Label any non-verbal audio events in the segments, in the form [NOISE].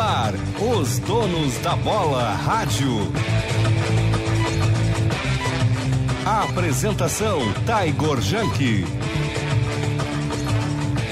ar, os donos da bola rádio. Apresentação Taigor Janke.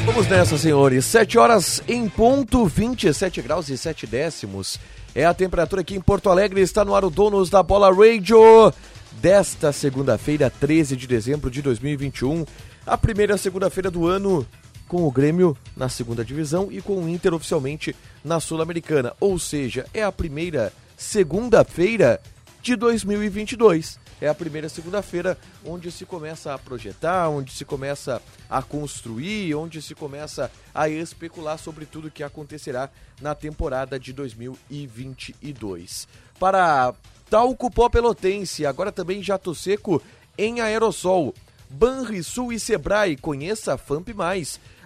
Vamos nessa, senhores. 7 horas em ponto, 27 graus e 7 décimos. É a temperatura aqui em Porto Alegre. Está no ar o Donos da Bola Radio desta segunda-feira, 13 de dezembro de 2021. A primeira segunda-feira do ano com o Grêmio na segunda divisão e com o Inter oficialmente na Sul-Americana. Ou seja, é a primeira segunda-feira de 2022. É a primeira segunda-feira onde se começa a projetar, onde se começa a construir, onde se começa a especular sobre tudo que acontecerá na temporada de 2022. Para Talco Pó Pelotense, agora também Jato Seco em aerossol. Banrisul e Sebrae, conheça a FAMP+,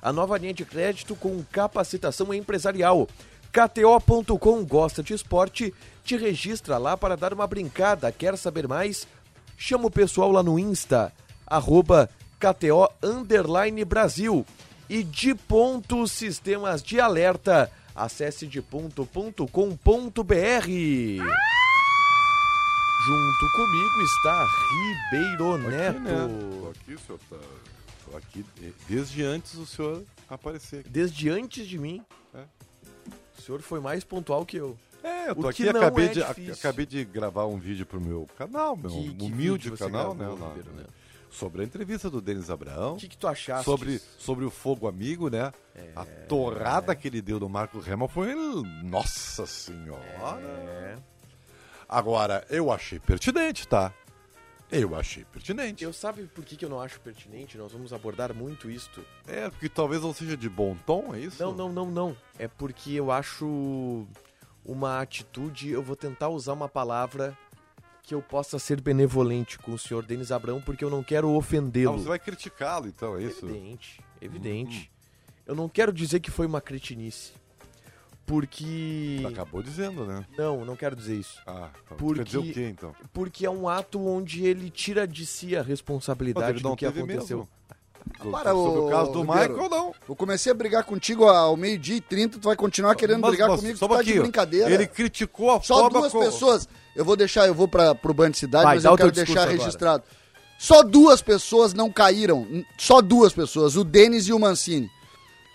a nova linha de crédito com capacitação empresarial. KTO.com gosta de esporte, te registra lá para dar uma brincada. Quer saber mais? Chama o pessoal lá no Insta, arroba KTO Brasil. E de ponto sistemas de alerta. Acesse de ponto.com.br. Junto comigo está Ribeiro Neto. Aqui, né? Aqui, senhor tá. Aqui desde antes do senhor aparecer. Desde antes de mim. É. O senhor foi mais pontual que eu. É, eu tô O aqui acabei, é de, difícil. acabei de gravar um vídeo pro meu canal, meu Que- que humilde canal, gravou, né, Ribeiro Neto? Sobre a entrevista do Denis Abraão. O que, que tu achaste? Sobre, sobre o fogo amigo, né? A torrada que ele deu no Marco Rema foi. Nossa Senhora! É. Agora, eu achei pertinente, tá? Eu achei pertinente. Eu sabe por que, que eu não acho pertinente? Nós vamos abordar muito isto. É, porque talvez não seja de bom tom, é isso? Não, não, não, não. É porque eu acho uma atitude, eu vou tentar usar uma palavra que eu possa ser benevolente com o senhor Denis Abrão, porque eu não quero Ah, ofendê-lo. você vai criticá-lo, então, é isso? Evidente, evidente. Eu não quero dizer que foi uma cretinice. Porque. Acabou dizendo, né? Não, não quero dizer isso. Ah, tá. Porque- quer dizer o quê, então? Porque é um ato onde ele tira de si a responsabilidade do que aconteceu. mesmo. Para, sobre ô, o caso do Ribeiro. Michael, não. Eu comecei a brigar contigo ao meio-dia e 30, tu vai continuar querendo Mas- brigar mas comigo, só tu tá aqui, de brincadeira. Ele criticou a Só forma duas como- pessoas. Eu vou deixar, eu vou para pro Band Cidade, Vai, mas eu o quero deixar agora. registrado. Só duas pessoas não caíram. Só duas pessoas, o Denis e o Mancini.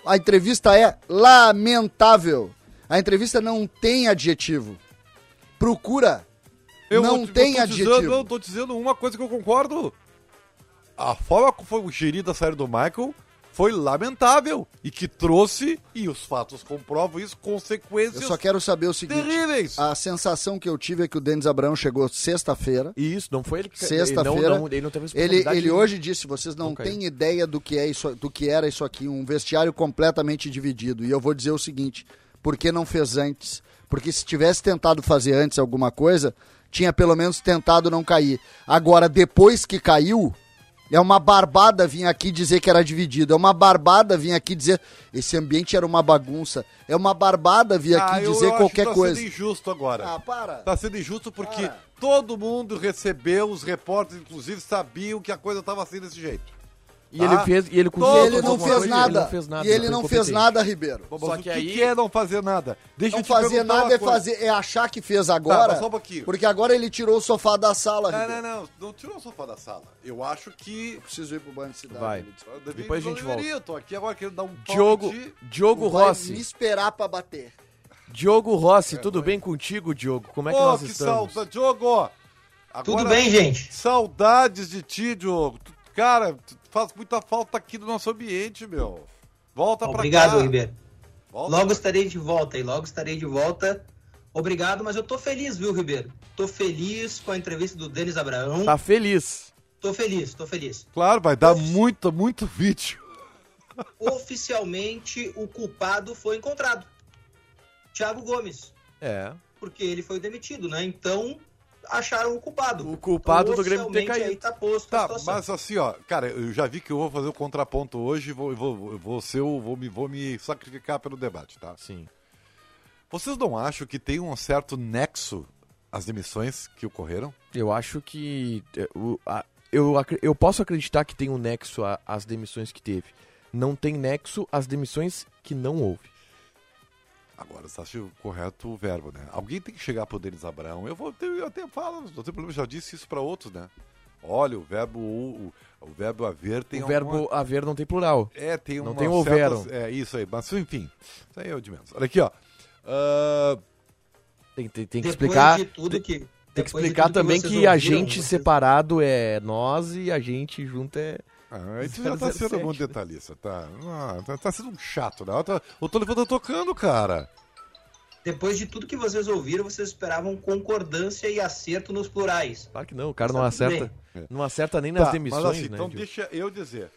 A entrevista é lamentável. A entrevista não tem adjetivo. Procura. Eu não tô- tem eu adjetivo. Dizendo, eu tô dizendo uma coisa que eu concordo. A forma como foi gerida a série do Michael foi lamentável e que trouxe, e os fatos comprovam isso, consequências Eu só quero saber o seguinte. terríveis. A sensação que eu tive é que o Denis Abrão chegou sexta-feira. E isso, não foi ele que Sexta-feira, Ele não, ele não teve Ele, ele hoje disse: vocês não Não têm ideia do que, é isso, do que era isso aqui, um vestiário completamente dividido. E eu vou dizer o seguinte: por que não fez antes? Porque se tivesse tentado fazer antes alguma coisa, tinha pelo menos tentado não cair. Agora, depois que caiu, é uma barbada vir aqui dizer que era dividido. É uma barbada vir aqui dizer esse ambiente era uma bagunça. É uma barbada vir aqui Ah, dizer eu acho qualquer que tá coisa. sendo injusto agora. Ah, para. Tá sendo injusto porque Para. todo mundo recebeu, os repórteres, inclusive, sabiam que a coisa tava assim desse jeito. E ele Ah, fez, e ele conseguiu ele não fez nada. Ele não fez nada. E ele não fez nada, Ribeiro. Mas Só o que aí- que é não fazer nada? Deixa Não eu te fazer nada uma é fazer, é achar que fez agora. só um pouquinho. Porque agora ele tirou o sofá da sala. Não, Ribeiro. não, não. Não tirou o sofá da sala. Eu acho que. Preciso ir pro banho de cidade. Vai. Eu Depois a eu gente volta. Eu tô aqui agora querendo dar um Diogo, de- Diogo Rossi. me esperar pra bater. Diogo Rossi, tudo bem contigo, Diogo? Como é que nós que estamos? saudade. Diogo! Agora, Tudo bem, gente? Saudades de ti, Diogo. Cara, faz muita falta aqui do nosso ambiente, meu. Volta pra cá. Obrigado, Ribeiro. Volta Logo pra- estarei de volta e logo estarei de volta. Obrigado, mas eu tô feliz, viu, Ribeiro? Tô feliz com a entrevista do Denis Abraão. Tá feliz. Tô feliz, tô feliz. Claro, vai dar muito, muito vídeo. [LAUGHS] Oficialmente, o culpado foi encontrado. Thiago Gomes. É. Porque ele foi demitido, né? Então, acharam o culpado. O culpado do Grêmio ter caído. Aí tá posto Tá, mas assim, ó, cara, eu já vi que eu vou fazer o contraponto hoje e vou, vou, eu vou ser vou me, vou me sacrificar pelo debate, tá? Sim. Vocês não acham que tem um certo nexo às demissões que ocorreram? Eu acho que. é, o- a- eu, eu posso acreditar que tem um nexo às demissões que teve. Não tem nexo às demissões que não houve. Agora, você acha correto o verbo, né? Alguém tem que chegar pro Denis Abraão. Eu, vou, eu até falo, não tem problema, já disse isso para outros, né? Olha, o verbo o, o, verbo haver tem O verbo haver não tem plural. É, tem Não tem houveram. certas- É, isso aí. Mas, enfim, isso aí é o de menos. Olha aqui, ó. Ah, Tem, tem, tem que explicar. de tudo que, Tem que de explicar também que a ouviram, gente vocês- separado é nós e a gente junto é. Ah, isso já tá sendo 007, muito né? detalhista, tá? Ah, tá, tá sendo um chato, né? Eu tô, o telefone tá tocando, cara. Depois de tudo que vocês ouviram, vocês esperavam concordância e acerto nos plurais. Claro que não, o cara não acerta. Não acerta nem nas Tá, demissões, mas assim, né? então Gil? deixa eu dizer.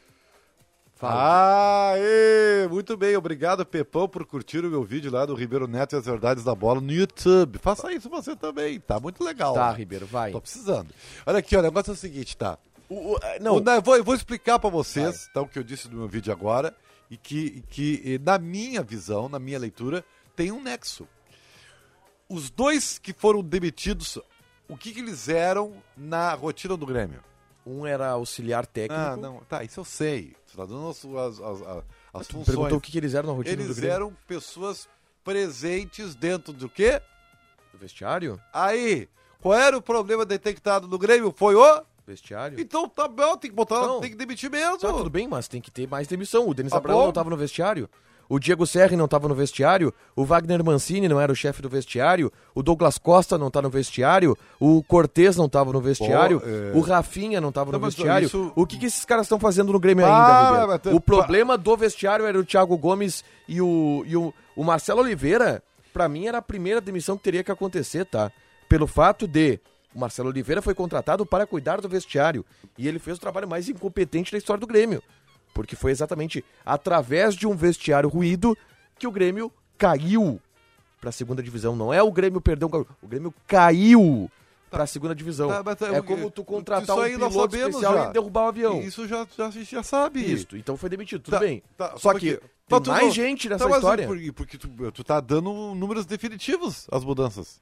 Fala. Ah, ê, muito bem, obrigado Pepão por curtir o meu vídeo lá do Ribeiro Neto e as Verdades da Bola no YouTube. Faça isso você também, tá muito legal. Tá, né? Ribeiro, vai. Tô precisando. Olha aqui, ó, o negócio é o seguinte, tá? O- o- eh, Não, não, eu vou, eu vou explicar pra vocês, então, o que eu disse no meu vídeo agora, e que, que eh, na minha visão, na minha leitura, tem um nexo. Os dois que foram demitidos, o que, que eles eram na rotina do Grêmio? um era auxiliar técnico. Ah, não, tá, isso eu sei. Você tá dando as, as, as, as- funções. perguntou o que, que eles eram na rotina do Eles Grêmio. eram pessoas presentes dentro do quê? Do vestiário? Aí, qual era o problema detectado no Grêmio? Foi o? Vestiário? Então tá bom, tem que botar, Não. tem que demitir mesmo. Tá, tudo bem, mas tem que ter mais demissão. O Denis Tá Abraão bom. não estava no vestiário. O Diego Serri não estava no vestiário. O Wagner Mancini não era o chefe do vestiário. O Douglas Costa não tá no vestiário. O Cortez não estava no vestiário. é. O Rafinha não estava no vestiário. isso- O que, que esses caras estão fazendo no Grêmio Ah, ainda, tem- O problema do vestiário era o Thiago Gomes e o, e o, o Marcelo Oliveira. Pra mim era a primeira demissão que teria que acontecer, tá? Pelo fato de o Marcelo Oliveira foi contratado para cuidar do vestiário e ele fez o trabalho mais incompetente da história do Grêmio. Porque foi exatamente através de um vestiário ruído que o Grêmio caiu para a segunda divisão. Não é o Grêmio perdeu, um o Grêmio caiu para a segunda divisão. Tá, tá, é como tu isso contratar um aí piloto sabemos especial já. e derrubar o avião. Isso já, já, a gente já sabe. Isso, então foi demitido, tudo Tá, bem. tá, Só porque- que tá, tem mais não- gente nessa Tá, história. Porque, porque tu, tu tá dando números definitivos às mudanças.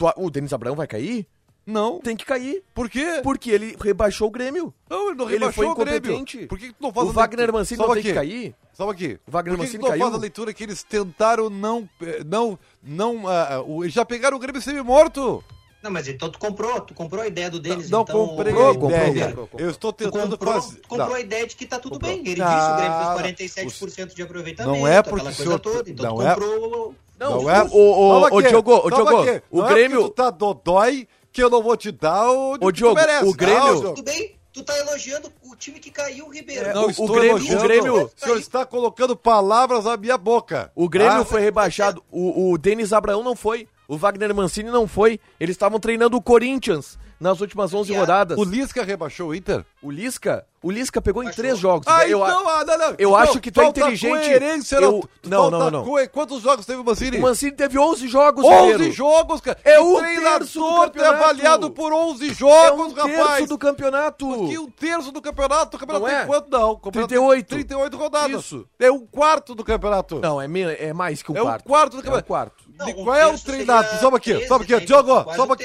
Tu- o Denis Abraão vai cair? Não. Tem que cair. Por quê? Porque ele rebaixou o Grêmio. Não, ele não Ele rebaixou foi o Grêmio. Por que, que tu não faz O Wagner? Mancini não tem aqui. que cair? Só aqui. O Wagner Por que, que Mancini tu não caiu? faz a leitura que eles tentaram não... eh, não, não o- já pegaram o Grêmio semi-morto? Não, mas então tu comprou, tu comprou a ideia do Denis, não então... comprei comprou, a comprou, ideia. comprou, comprou. Eu estou Tu tentando comprou, fazer... tu comprou Não. a ideia de que tá tudo Comprou. bem. Ele Ah, disse, o Grêmio fez 47% de aproveitamento, Não é porque aquela o coisa senhor- toda. Então não tu é- comprou... Não, Não é? o, o, o, Diogo, o, Diogo, o Não Grêmio... É tu tá dodói que eu não vou te dar o, que Diogo, tu merece. o Grêmio- Não, Tudo bem? Tu tá elogiando o time que caiu, Ribeiro. É, Não o- o Grêmio- elogiando. o Grêmio- O senhor está colocando palavras na minha boca. O Grêmio Ah, foi rebaixado. O, o Denis Abraão não foi. O Wagner Mancini não foi. Eles estavam treinando o Corinthians nas últimas 11 E a- rodadas. O Lisca rebaixou o Inter? O Lisca, o Lisca pegou em Baixou. três jogos. Ah, eu, então, ah, não, não. eu Então, acho que tu é inteligente. Coerência, Eu- não, não, não, não. Quantos jogos teve o Mancini? o Mancini teve 11 jogos, 11 Ribeiro. jogos, cara. É o um terço do treinador é campeonato. avaliado por 11 É jogos, um terço rapaz. do campeonato. Que um terço do campeonato. O campeonato Não tem é? quanto? Não. Campeonato 38. Tem 38 rodadas. Isso. É um quarto do campeonato. Não, é, me- é mais que um é um quarto. quarto do É um campeonato. quarto. Não, um Qual é o terço treinado? seria Sobe aqui, 13, sobe aqui. Diogo, sobe um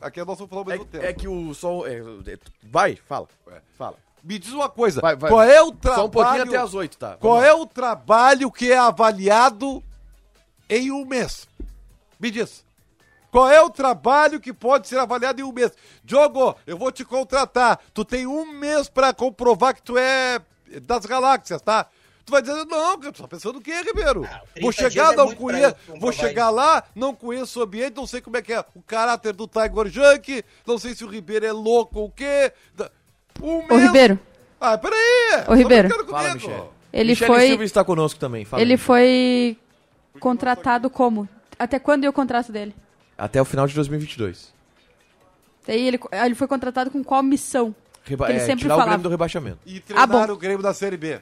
aqui. Aqui nós estamos falando ao mesmo tempo. É, é que o sol. é- é- vai, fala. Fala. Me diz uma coisa. Vai, vai. Qual é o trabalho... Só um pouquinho até as 8, tá? Qual Vamos é o trabalho que é avaliado em um mês? Me diz. Qual é o trabalho que pode ser avaliado em um mês? Diogo, eu vou te contratar. Tu tem um mês pra comprovar que tu é das galáxias, tá? Tu vai dizer, não, tu tá pensando o quê, Ribeiro? Ah, 30 vou chegar, é não pra conheço, vou chegar lá, não conheço o ambiente, não sei como é que é o caráter do Tiger Junk, não sei se o Ribeiro é louco ou o quê. Ô, mês. Ribeiro, Ah, peraí! Ô, Ribeiro. Fala, comigo? Michele. ele Michele foi, Silva está conosco também. Fala, ele foi contratado como? Até quando ia o contrato dele? Até o final de 2022. Daí ele, ele foi contratado com qual missão? Reba Que ele é, sempre tirar o falava. Grêmio do rebaixamento. E Ah, treinar bom. o Grêmio da Série B.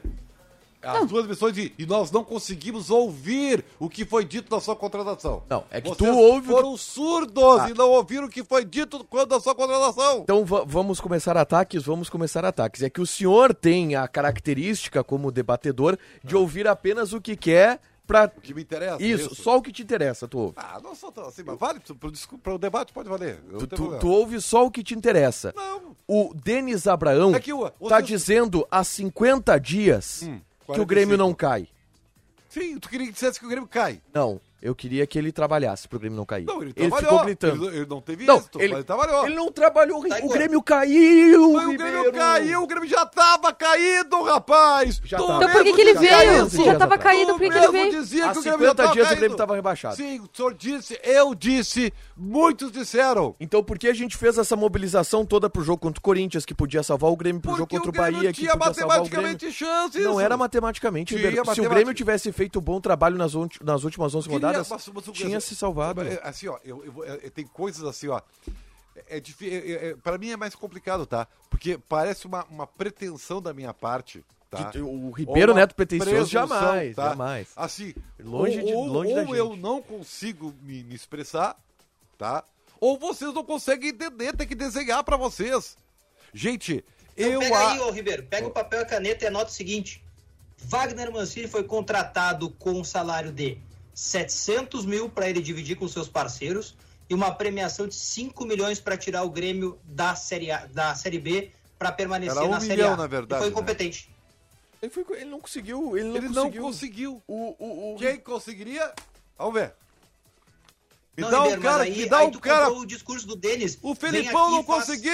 As Não. duas missões de, e nós não conseguimos ouvir o que foi dito na sua contratação. Não, é que Vocês tu ouve o foram surdos Ah. e não ouviram o que foi dito quando da sua contratação. Então va- vamos começar ataques, vamos começar ataques. É que o senhor tem a característica como debatedor de ouvir apenas o que quer pra... O que me interessa. Isso, só o que te interessa, tu ouve. Ah, não tão assim, mas vale pro, pro debate, pode valer. Tu, tu- tu ouve só o que te interessa. Não. O Denis Abraão É o- tá dizendo há 50 dias Hum, que o Grêmio 45. não cai. Sim, tu queria que dissesse que o Grêmio cai. Não, eu queria que ele trabalhasse pro Grêmio não cair. Não, ele, ele trabalhou. ficou gritando. Ele, ele não teve Não, êxito, ele- mas ele trabalhou. Ele não trabalhou, Tá, o. Grêmio caiu, Mas o Grêmio caiu, o Grêmio já tava caído, rapaz! Já Tu tava. Então por que, mesmo que ele veio? Se já tava caído, por que, que ele veio? dizia Há que o Grêmio já 50 tava dias o caído. Grêmio tava rebaixado. Sim, o senhor disse, eu disse, muitos disseram. Então por que a gente fez essa mobilização toda pro jogo contra o Corinthians, que podia salvar o Grêmio, pro jogo Porque contra o, o Bahia, que tinha podia salvar o Grêmio? matematicamente chances. Não era matematicamente. Se o. Grêmio tivesse feito um bom trabalho nas, últimas 11 Queria- rodadas, mas- mas o tinha se salvado. É, Assim, ó, eu, eu vou- é, tem coisas assim, ó. É, é, é, é, pra mim é mais complicado, tá? Porque parece uma, uma pretensão da minha parte, tá? Que- o Ribeiro Neto pretensioso jamais, tá? jamais. Assim, Longe ou, de- ou- longe da ou eu não consigo me, me expressar, tá? Ou vocês não conseguem entender, tem que desenhar pra vocês. Gente, Então eu pega a- aí, ô Ribeiro, pega o papel e a caneta e anota o seguinte. Wagner Mancini foi contratado com um salário de 700 mil para ele dividir com seus parceiros e uma premiação de 5 milhões para tirar o Grêmio da Série, A, da série B para permanecer Era um na Série milhão, A. na verdade, E foi né? incompetente. Ele, foi- ele não conseguiu, ele não ele conseguiu. não conseguiu. O, o, o- Quem conseguiria? Vamos ver. Me Não, dá um Ribeiro, mas cara, aí, me dá aí um tu cara o discurso do Denis. O Felipão não faz- conseguiu!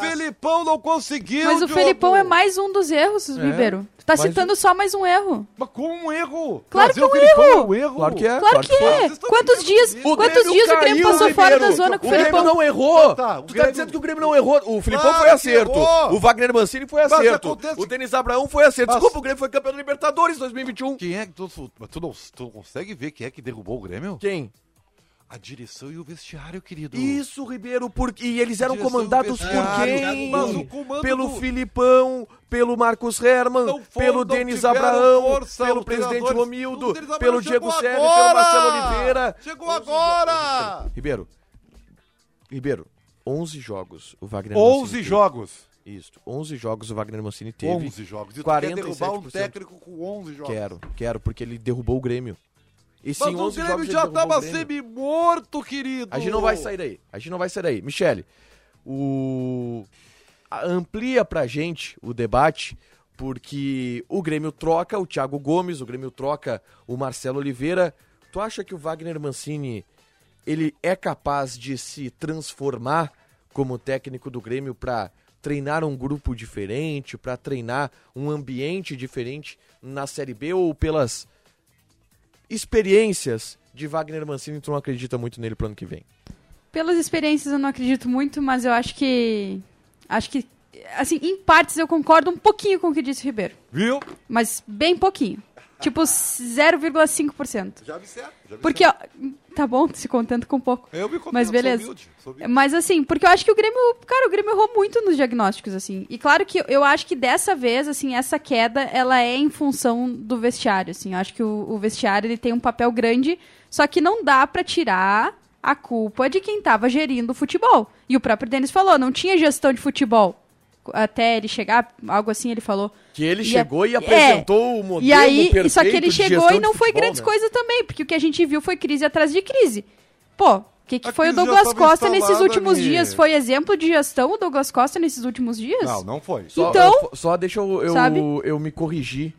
Felipão não conseguiu! Mas o Diogo! Felipão é mais um dos erros, Ribeiro. Tu tá mas citando só mais um erro. Mas com um erro! Claro Trazer que o é um Felipão erro. é um erro! Claro que é. Claro que é. Estão Quantos dias, comigo. quantos dias o Grêmio passou Ribeiro. fora da zona com o O Grêmio Felipão? não errou. Tá, o tu tá dizendo que o Grêmio não errou. O Filipão Claro foi acerto. O Wagner Mancini foi acerto. O Denis Abraão foi acerto. Desculpa, o Grêmio foi campeão da Libertadores 2021. Quem é que tu, mas tu, não, tu não consegue ver quem é que derrubou o Grêmio? Quem? A direção e o vestiário, querido. Isso, Ribeiro, porque e eles eram comandados por quem? mas o comando Pelo do- Filipão, pelo Marcos Herman, Não foram, pelo não Denis Abraão, força, pelo presidente. Romildo, pelo Diego Sérgio, pelo Marcelo Oliveira. Chegou agora! Ribeiro. Ribeiro, 11 jogos o Wagner 11 Mancini jogos. Isso, 11 jogos o Wagner Mancini teve. 11 jogos. E tu 47%. quer derrubar um técnico com 11 jogos. Quero, quero, porque ele derrubou o Grêmio. E sim, Mas o 11 Grêmio já tava semi-morto, querido. A gente não vai sair daí. A gente não vai sair daí. Michele, o... amplia pra gente o debate, porque o Grêmio troca o Thiago Gomes, o Grêmio troca o Marcelo Oliveira. Tu acha que o Wagner Mancini ele é capaz de se transformar como técnico do Grêmio pra treinar um grupo diferente, pra treinar um ambiente diferente na Série B ou pelas experiências de Wagner Mancini, tu não acredita muito nele pro ano que vem? Pelas experiências eu não acredito muito, mas eu acho que. Acho que. Assim, em partes eu concordo um pouquinho com o que disse o Ribeiro. Viu? Mas bem pouquinho. Tipo 0,5%. Já certo. Já me Porque, ó, tá bom, se contenta com pouco. Eu me contento, Mas sou beleza. humilde, sou humilde. Mas assim, porque eu acho que o Grêmio, cara, o Grêmio errou muito nos diagnósticos, assim. E claro que eu acho que dessa vez, assim, essa queda, ela é em função do vestiário, assim. Eu acho que o, o vestiário, ele tem um papel grande, só que não dá pra tirar a culpa de quem tava gerindo o futebol. E o próprio Denis falou, não tinha gestão de futebol. Até ele chegar, algo assim ele falou. Que ele E chegou é- e apresentou o modelo E aí, perfeito só que ele chegou e não foi futebol, grandes né? coisas também, porque o que a gente viu foi crise atrás de crise. Pô, o que, que A foi o Douglas Costa nesses últimos Mi. dias? Foi exemplo de gestão o Douglas Costa nesses últimos dias? Não, não foi. Só, Então, eu- só deixa eu, eu, eu me corrigir.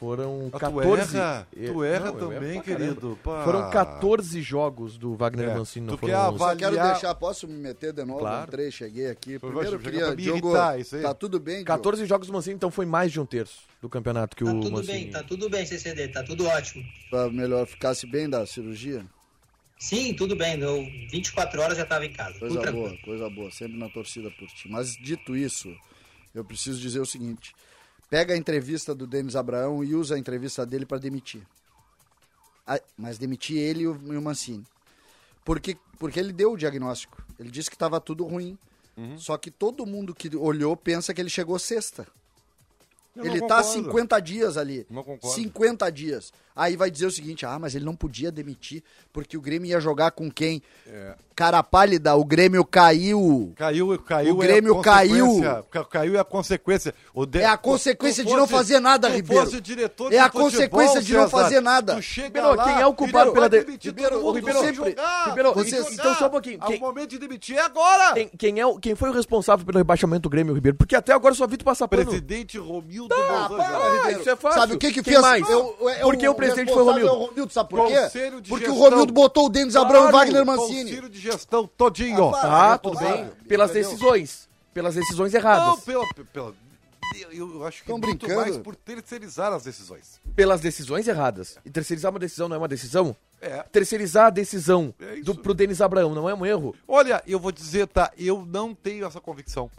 Foram Ah, tu 14. erra, tu É, erra não, também, querido. Pá. Foram 14 jogos do Wagner É, Mancini, não tu foram quer 11. avaliar- Só quero deixar, posso me meter de novo? Claro. Entrei, cheguei aqui. Foi, Primeiro eu queria, Diogo, irritar, isso aí. tá tudo bem, Diogo? 14 jogos do Mancini, então foi mais de um terço do campeonato que Tá o tudo Mancini. bem, tá tudo bem, CCD, tá tudo ótimo. Pra melhor ficasse bem da cirurgia? Sim, tudo bem, eu 24 horas já tava em casa. Coisa tudo tranquilo. boa, coisa boa. Sempre na torcida por ti. Mas dito isso, eu preciso dizer o seguinte. Pega a entrevista do Denis Abraão e usa a entrevista dele para demitir. Ah, Mas demitir ele e o, e o Mancini. Porque, porque ele deu o diagnóstico. Ele disse que estava tudo ruim. Uhum. Só que todo mundo que olhou pensa que ele chegou sexta. Eu ele tá concordo. 50 dias ali. Não concordo. 50 dias. Aí vai dizer o seguinte: ah, mas ele não podia demitir, porque o Grêmio ia jogar com quem? É. Cara pálida, o Grêmio caiu. Caiu, caiu. O é a Grêmio consequência. Ca- Caiu é a consequência. O de- É a consequência de não fazer nada, Ribeiro. fosse diretor É a futebol, consequência de não fazer nada. Ribeiro, lá, quem é o culpado pela vai de- demitir Ribeiro, mundo, Ribeiro, sempre- Ribeiro, então- jogar. então só um pouquinho, quem- O momento de demitir é agora. Quem, quem é, o- quem foi o responsável pelo rebaixamento do Grêmio, Ribeiro? Porque até agora eu só vi tu passar pano. Presidente Romildo do Ah, Bolsonaro. para, Ah, Ribeiro. isso é fácil. Sabe o que que Quem fez? mais? Eu- é Por que o presidente foi o Romildo? é o Romildo, sabe por quê? Conselho de Porque gestão. o Romildo botou o Denis Abrão e Wagner Mancini. Conselho de gestão todinho. Ah. Tá, tudo bem. Pelas entendeu? decisões. Pelas decisões Não, erradas. pela, pela, eu, eu acho que Tão muito brincando. mais por terceirizar as decisões. Pelas decisões erradas. E terceirizar uma decisão não é uma decisão? É. Terceirizar a decisão É do, pro Denis Abraão não é um erro? Olha, eu vou dizer, tá, eu não tenho essa convicção.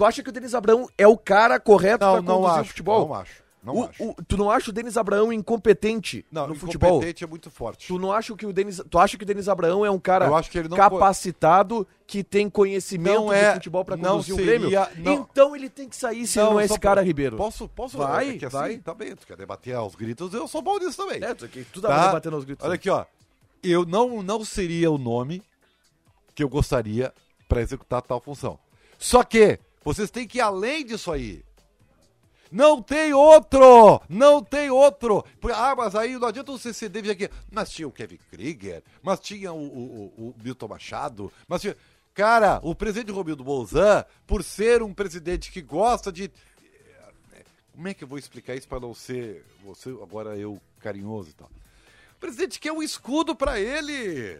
Tu acha que o Denis Abraão é o cara correto Não, pra não conduzir acho. o futebol? Não acho. Não O- acho. o- tu não acha o Denis Abraão incompetente Não, no futebol? incompetente é muito forte. Tu não acha que o Denis, tu acha que o Denis Abraão é um cara não capacitado que tem conhecimento Não é- do futebol pra não conduzir seria- Grêmio? não. Então ele tem que sair se ele não é esse cara, Ribeiro. Posso, posso? Vai, é que assim, vai. Tá bem, tu quer debater aos gritos, eu sou bom nisso também. É, tu, que tu tava debatendo aos gritos. Olha aqui, ó. Eu não, não seria o nome que eu gostaria pra executar tal função. Só que vocês têm que ir além disso aí. Não tem outro! Não tem outro! Ah, mas aí não adianta você ceder vir aqui. Mas tinha o Kevin Krieger, mas tinha o, o, o- o Milton Machado, mas tinha. Cara, o presidente Romildo Bolzan, por ser um presidente que gosta de. Como é que eu vou explicar isso para não ser você agora eu carinhoso e tal? O presidente quer um escudo para ele.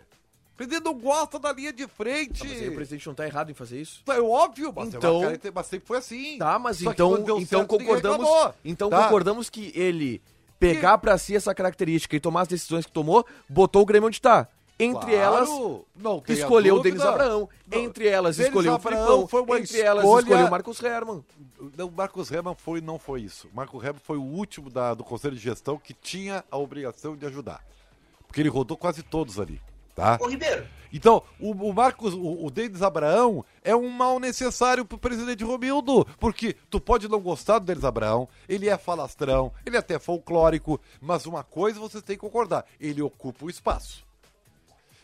Presidente não gosta da linha de frente. Tá, mas aí o presidente não tá errado em fazer isso? É óbvio, mas, Então- é uma cara- mas sempre foi assim. Tá, mas então, então certo, concordamos, então tá? concordamos que ele pegar pra si essa característica e tomar as decisões que tomou, botou o Grêmio onde tá. Entre Claro, elas, escolheu o. Denis Abraão. Não, Entre elas, Denis escolheu Abraão o Filipão. Entre elas, escolha- escolheu o Marcos Herman. O Marcos Herman foi, não foi isso. O Marcos Herman foi o último da- do Conselho de Gestão que tinha a obrigação de ajudar. Porque ele rodou quase todos ali, tá? Ô, Ribeiro, Então, o, o Marcos, o, o Denis Abraão é um mal necessário pro presidente Romildo, porque tu pode não gostar do Denis Abraão, ele é falastrão, ele é até folclórico, mas uma coisa vocês têm que concordar, ele ocupa o espaço.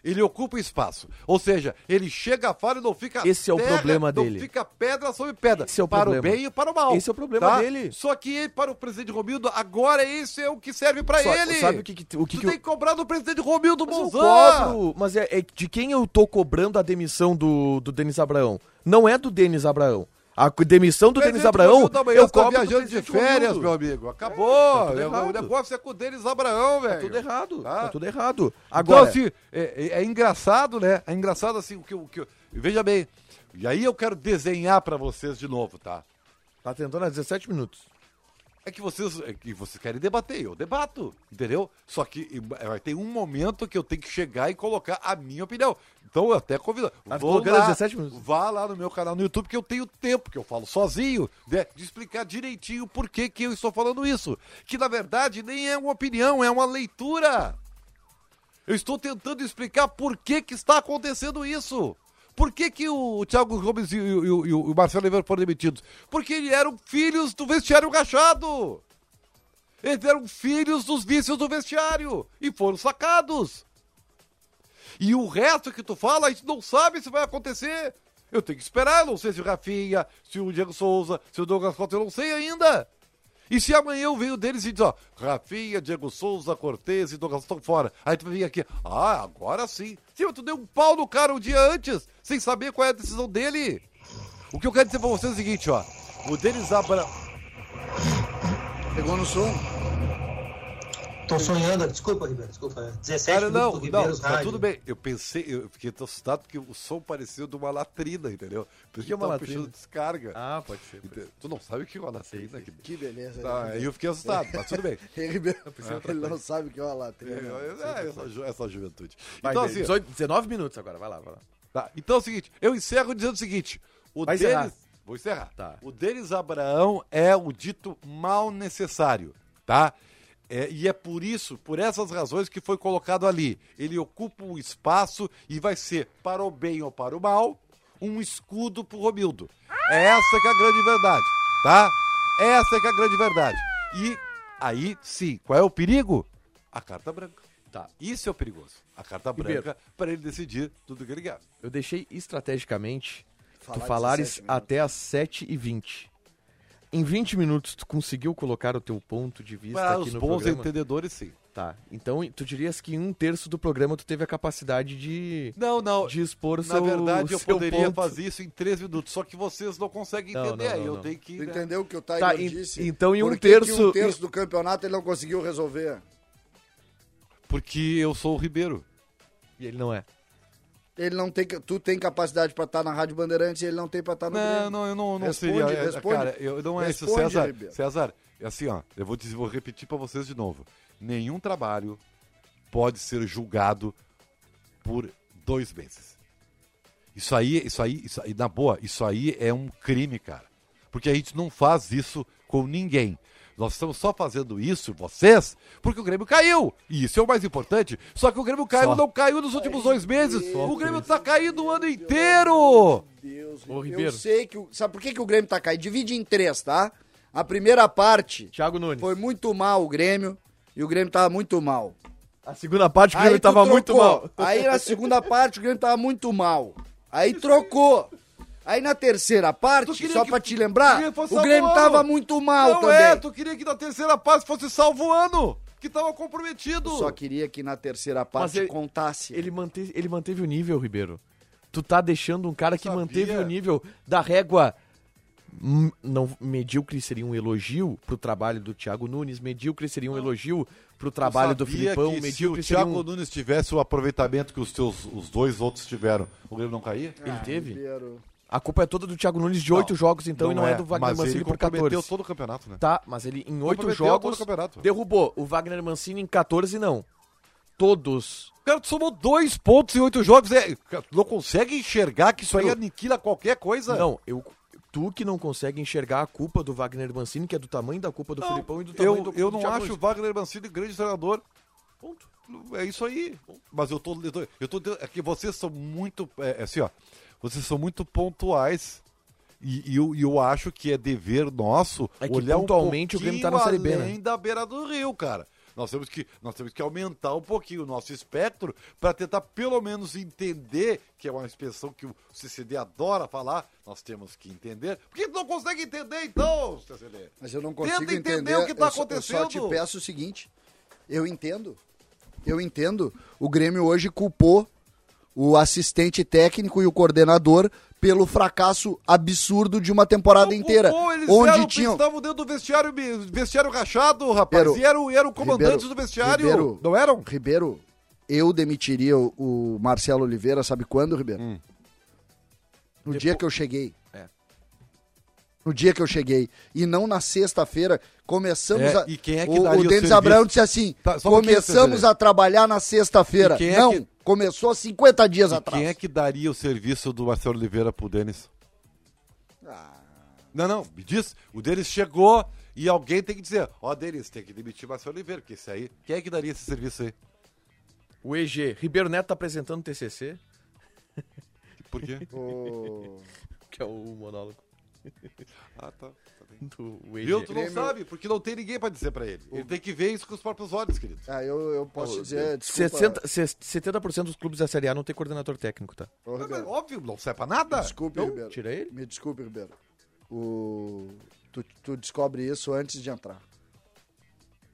Ele ocupa espaço. Ou seja, ele chega, fala e não fica. Esse é o problema não dele. fica pedra sobre pedra. Esse é o para problema. o bem e para o mal. Esse é o problema tá? dele. Só que para o presidente Romildo, agora esse é o que serve para ele. sabe o que que- o que tu que tem que cobrar do presidente Romildo Mas eu cobro, mas é, é de quem eu tô cobrando a demissão do, do Denis Abraão? Não é do Denis Abraão. A demissão do Denis Abraão, eu está cobro do viajando de férias, meu amigo. Acabou. tá tudo É, o negócio é com o Denis Abraão, velho. Tá tudo errado, Tá? tá, tudo errado. Agora, Então, assim, é, é- é engraçado, né? É engraçado, assim, o que, o que eu- Veja bem, e aí eu quero desenhar pra vocês de novo, tá? tá tentando há 17 minutos. É que vocês, é que vocês querem debater, eu debato, entendeu? Só que eh, vai ter um momento que eu tenho que chegar e colocar a minha opinião. Então eu até convido. Tá vou lá, 17 minutos. Vá lá no meu canal no YouTube que eu tenho tempo, que eu falo sozinho, né, de explicar direitinho por que, que eu estou falando isso. Que na verdade nem é uma opinião, é uma leitura. Eu estou tentando explicar por que, que está acontecendo isso. Por que, que o Thiago Gomes e, o- e o- o Marcelo Oliveira foram demitidos? Porque eles eram filhos do vestiário gachado. Eles eram filhos dos vícios do vestiário e foram sacados. E o resto que tu fala, a gente não sabe se vai acontecer. Eu tenho que esperar, eu não sei se o Rafinha, se o Diego Souza, se o Douglas Costa, eu não sei ainda. E se amanhã eu venho deles e diz, ó, Rafinha, Diego Souza, Cortez e Douglas estão fora. Aí tu vai vir aqui, ah, agora sim. Sim, mas tu deu um pau no cara um dia antes, sem saber qual é a decisão dele. O que eu quero dizer pra vocês é o seguinte, ó. O Denis Abra... Pegou no som? Tô sonhando. Desculpa, Ribeiro, desculpa. 17 Cara, não, não, Ribeiros tá Rádio. tudo bem. Eu pensei, eu fiquei tão assustado porque o som parecia de uma latrina, entendeu? Por que é uma tava latrina? puxando descarga. Ah, pode ser. Entendeu? Tu não sabe o que é uma latrina? Que... Que beleza. Tá, aí eu fiquei assustado, mas tudo bem. [LAUGHS] Ei, Ribeiro, ele não sabe o que é uma É, latrina. é, essa, ju- essa juventude. Vai, então, assim, 18, 19 minutos agora, vai lá, vai lá. tá, então é o seguinte, eu encerro dizendo o seguinte: o Vai Denis. encerrar. Vou encerrar. Tá. O Denis Abraão é o dito mal necessário, tá? É, e é por isso, por essas razões que foi colocado ali. Ele ocupa um espaço e vai ser, para o bem ou para o mal, um escudo pro Romildo. É essa que é a grande verdade, tá? Essa que é a grande verdade. E aí, sim, qual é o perigo? A carta branca. Tá. Isso é o perigoso. A carta branca para ele decidir tudo que ele quer. Eu deixei estrategicamente Falar tu falares 17 minutos. até as 7h20. Em 20 minutos, tu conseguiu colocar o teu ponto de vista Para aqui os no bons programa? entendedores, sim. Tá. Então, tu dirias que em um terço do programa tu teve a capacidade de, Não, não. de expor o Na seu verdade, eu poderia ponto. fazer isso em três minutos, só que vocês não conseguem Não, entender. não, aí não, eu não. tenho que. Tu né? entendeu o que o Tiger Tá, disse? então em um Por que terço- um terço do campeonato ele não conseguiu resolver. Porque eu sou o Ribeiro. E ele não é. Ele não tem, tu tem capacidade pra estar na Rádio Bandeirantes e ele não tem pra estar no Não, Grêmio. não, eu não, não Responde, seria. é, responde. Cara, eu, não é isso, Responde, César. Ribeiro. César, é assim, ó. Eu vou, vou repetir pra vocês de novo. Nenhum trabalho pode ser julgado por dois meses. Isso aí, isso aí, isso aí, na boa, isso aí é um crime, cara. Porque a gente não faz isso com ninguém. Nós estamos só fazendo isso, vocês, porque o Grêmio caiu. E isso é o mais importante. Só que o Grêmio caiu, Só. não caiu nos últimos dois meses. Só o Grêmio isso. tá caindo o ano inteiro. Deus, Ô, eu Ribeiro. sei que. o- Sabe por que, que o Grêmio tá caindo? Divide em três, tá? A primeira parte Thiago Nunes. foi muito mal o Grêmio e o Grêmio tava muito mal. A segunda parte o Grêmio tu tava muito mal. Aí na segunda parte o Grêmio tava muito mal. Aí trocou. Aí na terceira parte, só que- pra te lembrar, o Grêmio tava muito mal não também. é, tu queria que na terceira parte fosse salvo o ano, que tava comprometido. Eu só queria que na terceira parte ele- contasse. Ele manteve, ele manteve o nível, Ribeiro. Tu tá deixando um cara que Sabia. manteve o nível da régua. Não, medíocre seria um elogio pro trabalho do Thiago Nunes, medíocre seria um elogio pro trabalho do Filipão, que se o medíocre seria Thiago um... Nunes tivesse o aproveitamento que os teus os dois outros tiveram, o Grêmio não caía? Ele teve? Ribeiro. A culpa é toda do Thiago Nunes de oito jogos, então, e não é, do Wagner Mancini ele por comprometeu 14. todo o campeonato, né? Tá, mas ele em oito jogos todo o campeonato. derrubou o Wagner Mancini em 14 não. Todos. Cara, tu somou dois pontos em oito jogos. É, não consegue enxergar que isso aí aniquila qualquer coisa? Não, eu tu que não consegue enxergar a culpa do Wagner Mancini, que é do tamanho da culpa do Não, Filipão e do tamanho eu, do eu não Thiago acho o. Wagner Mancini grande treinador. Ponto. É isso aí. Mas eu tô. Eu tô, eu tô é que vocês são muito. É, é assim, ó. Vocês são muito pontuais. E, e eu, eu acho que é dever nosso É olhar pontualmente um o Grêmio tá na Série B, né? além da beira do rio, cara. Nós temos que, nós temos que aumentar um pouquinho o nosso espectro para tentar pelo menos entender, que é uma expressão que o CCD adora falar, nós temos que entender. Por que tu não consegue entender então, CCD? Mas eu não Tenta consigo entender entender, o que tá eu só- Eu só acontecendo. te peço o seguinte, eu entendo, eu entendo, o Grêmio hoje culpou o assistente técnico e o coordenador pelo fracasso absurdo de uma temporada Não inteira, culpou, eles onde eram, tinham estavam dentro do vestiário, vestiário rachado, rapaz. Ribeiro, e eram, eram comandantes Ribeiro, do vestiário. Ribeiro, não eram? Ribeiro, eu demitiria o, o Marcelo Oliveira, sabe quando, Ribeiro? Hum. No dia que eu cheguei. É. No dia que eu cheguei. E não na sexta-feira. Começamos É, a. e quem é que o, o o Denis? Abraão disse assim: Tá, começamos a trabalhar na sexta-feira. É não, que- começou há 50 dias E atrás. quem é que daria o serviço do Marcelo Oliveira pro Denis? Ah. Não, não, me diz. O Denis chegou e alguém tem que dizer: Ó, Denis, tem que demitir o Marcelo Oliveira, porque esse aí. Quem é que daria esse serviço aí? O EG, Ribeiro Neto tá apresentando o TCC, Por quê? [LAUGHS] O- que é o monólogo ah, tá. [LAUGHS] do. Viu? Tu não Grêmio- sabe, porque não tem ninguém pra dizer pra ele. Ele tem que ver isso com os próprios olhos, querido. Ah, eu, eu posso te dizer. Desculpa, 60, se- 70% dos clubes da Série A não tem coordenador técnico, tá? Ô, Mas, Ribeiro, óbvio, não serve pra nada. Desculpe, Ribeiro. tira ele. Me desculpe, Ribeiro. O... Tu, tu descobre isso antes de entrar.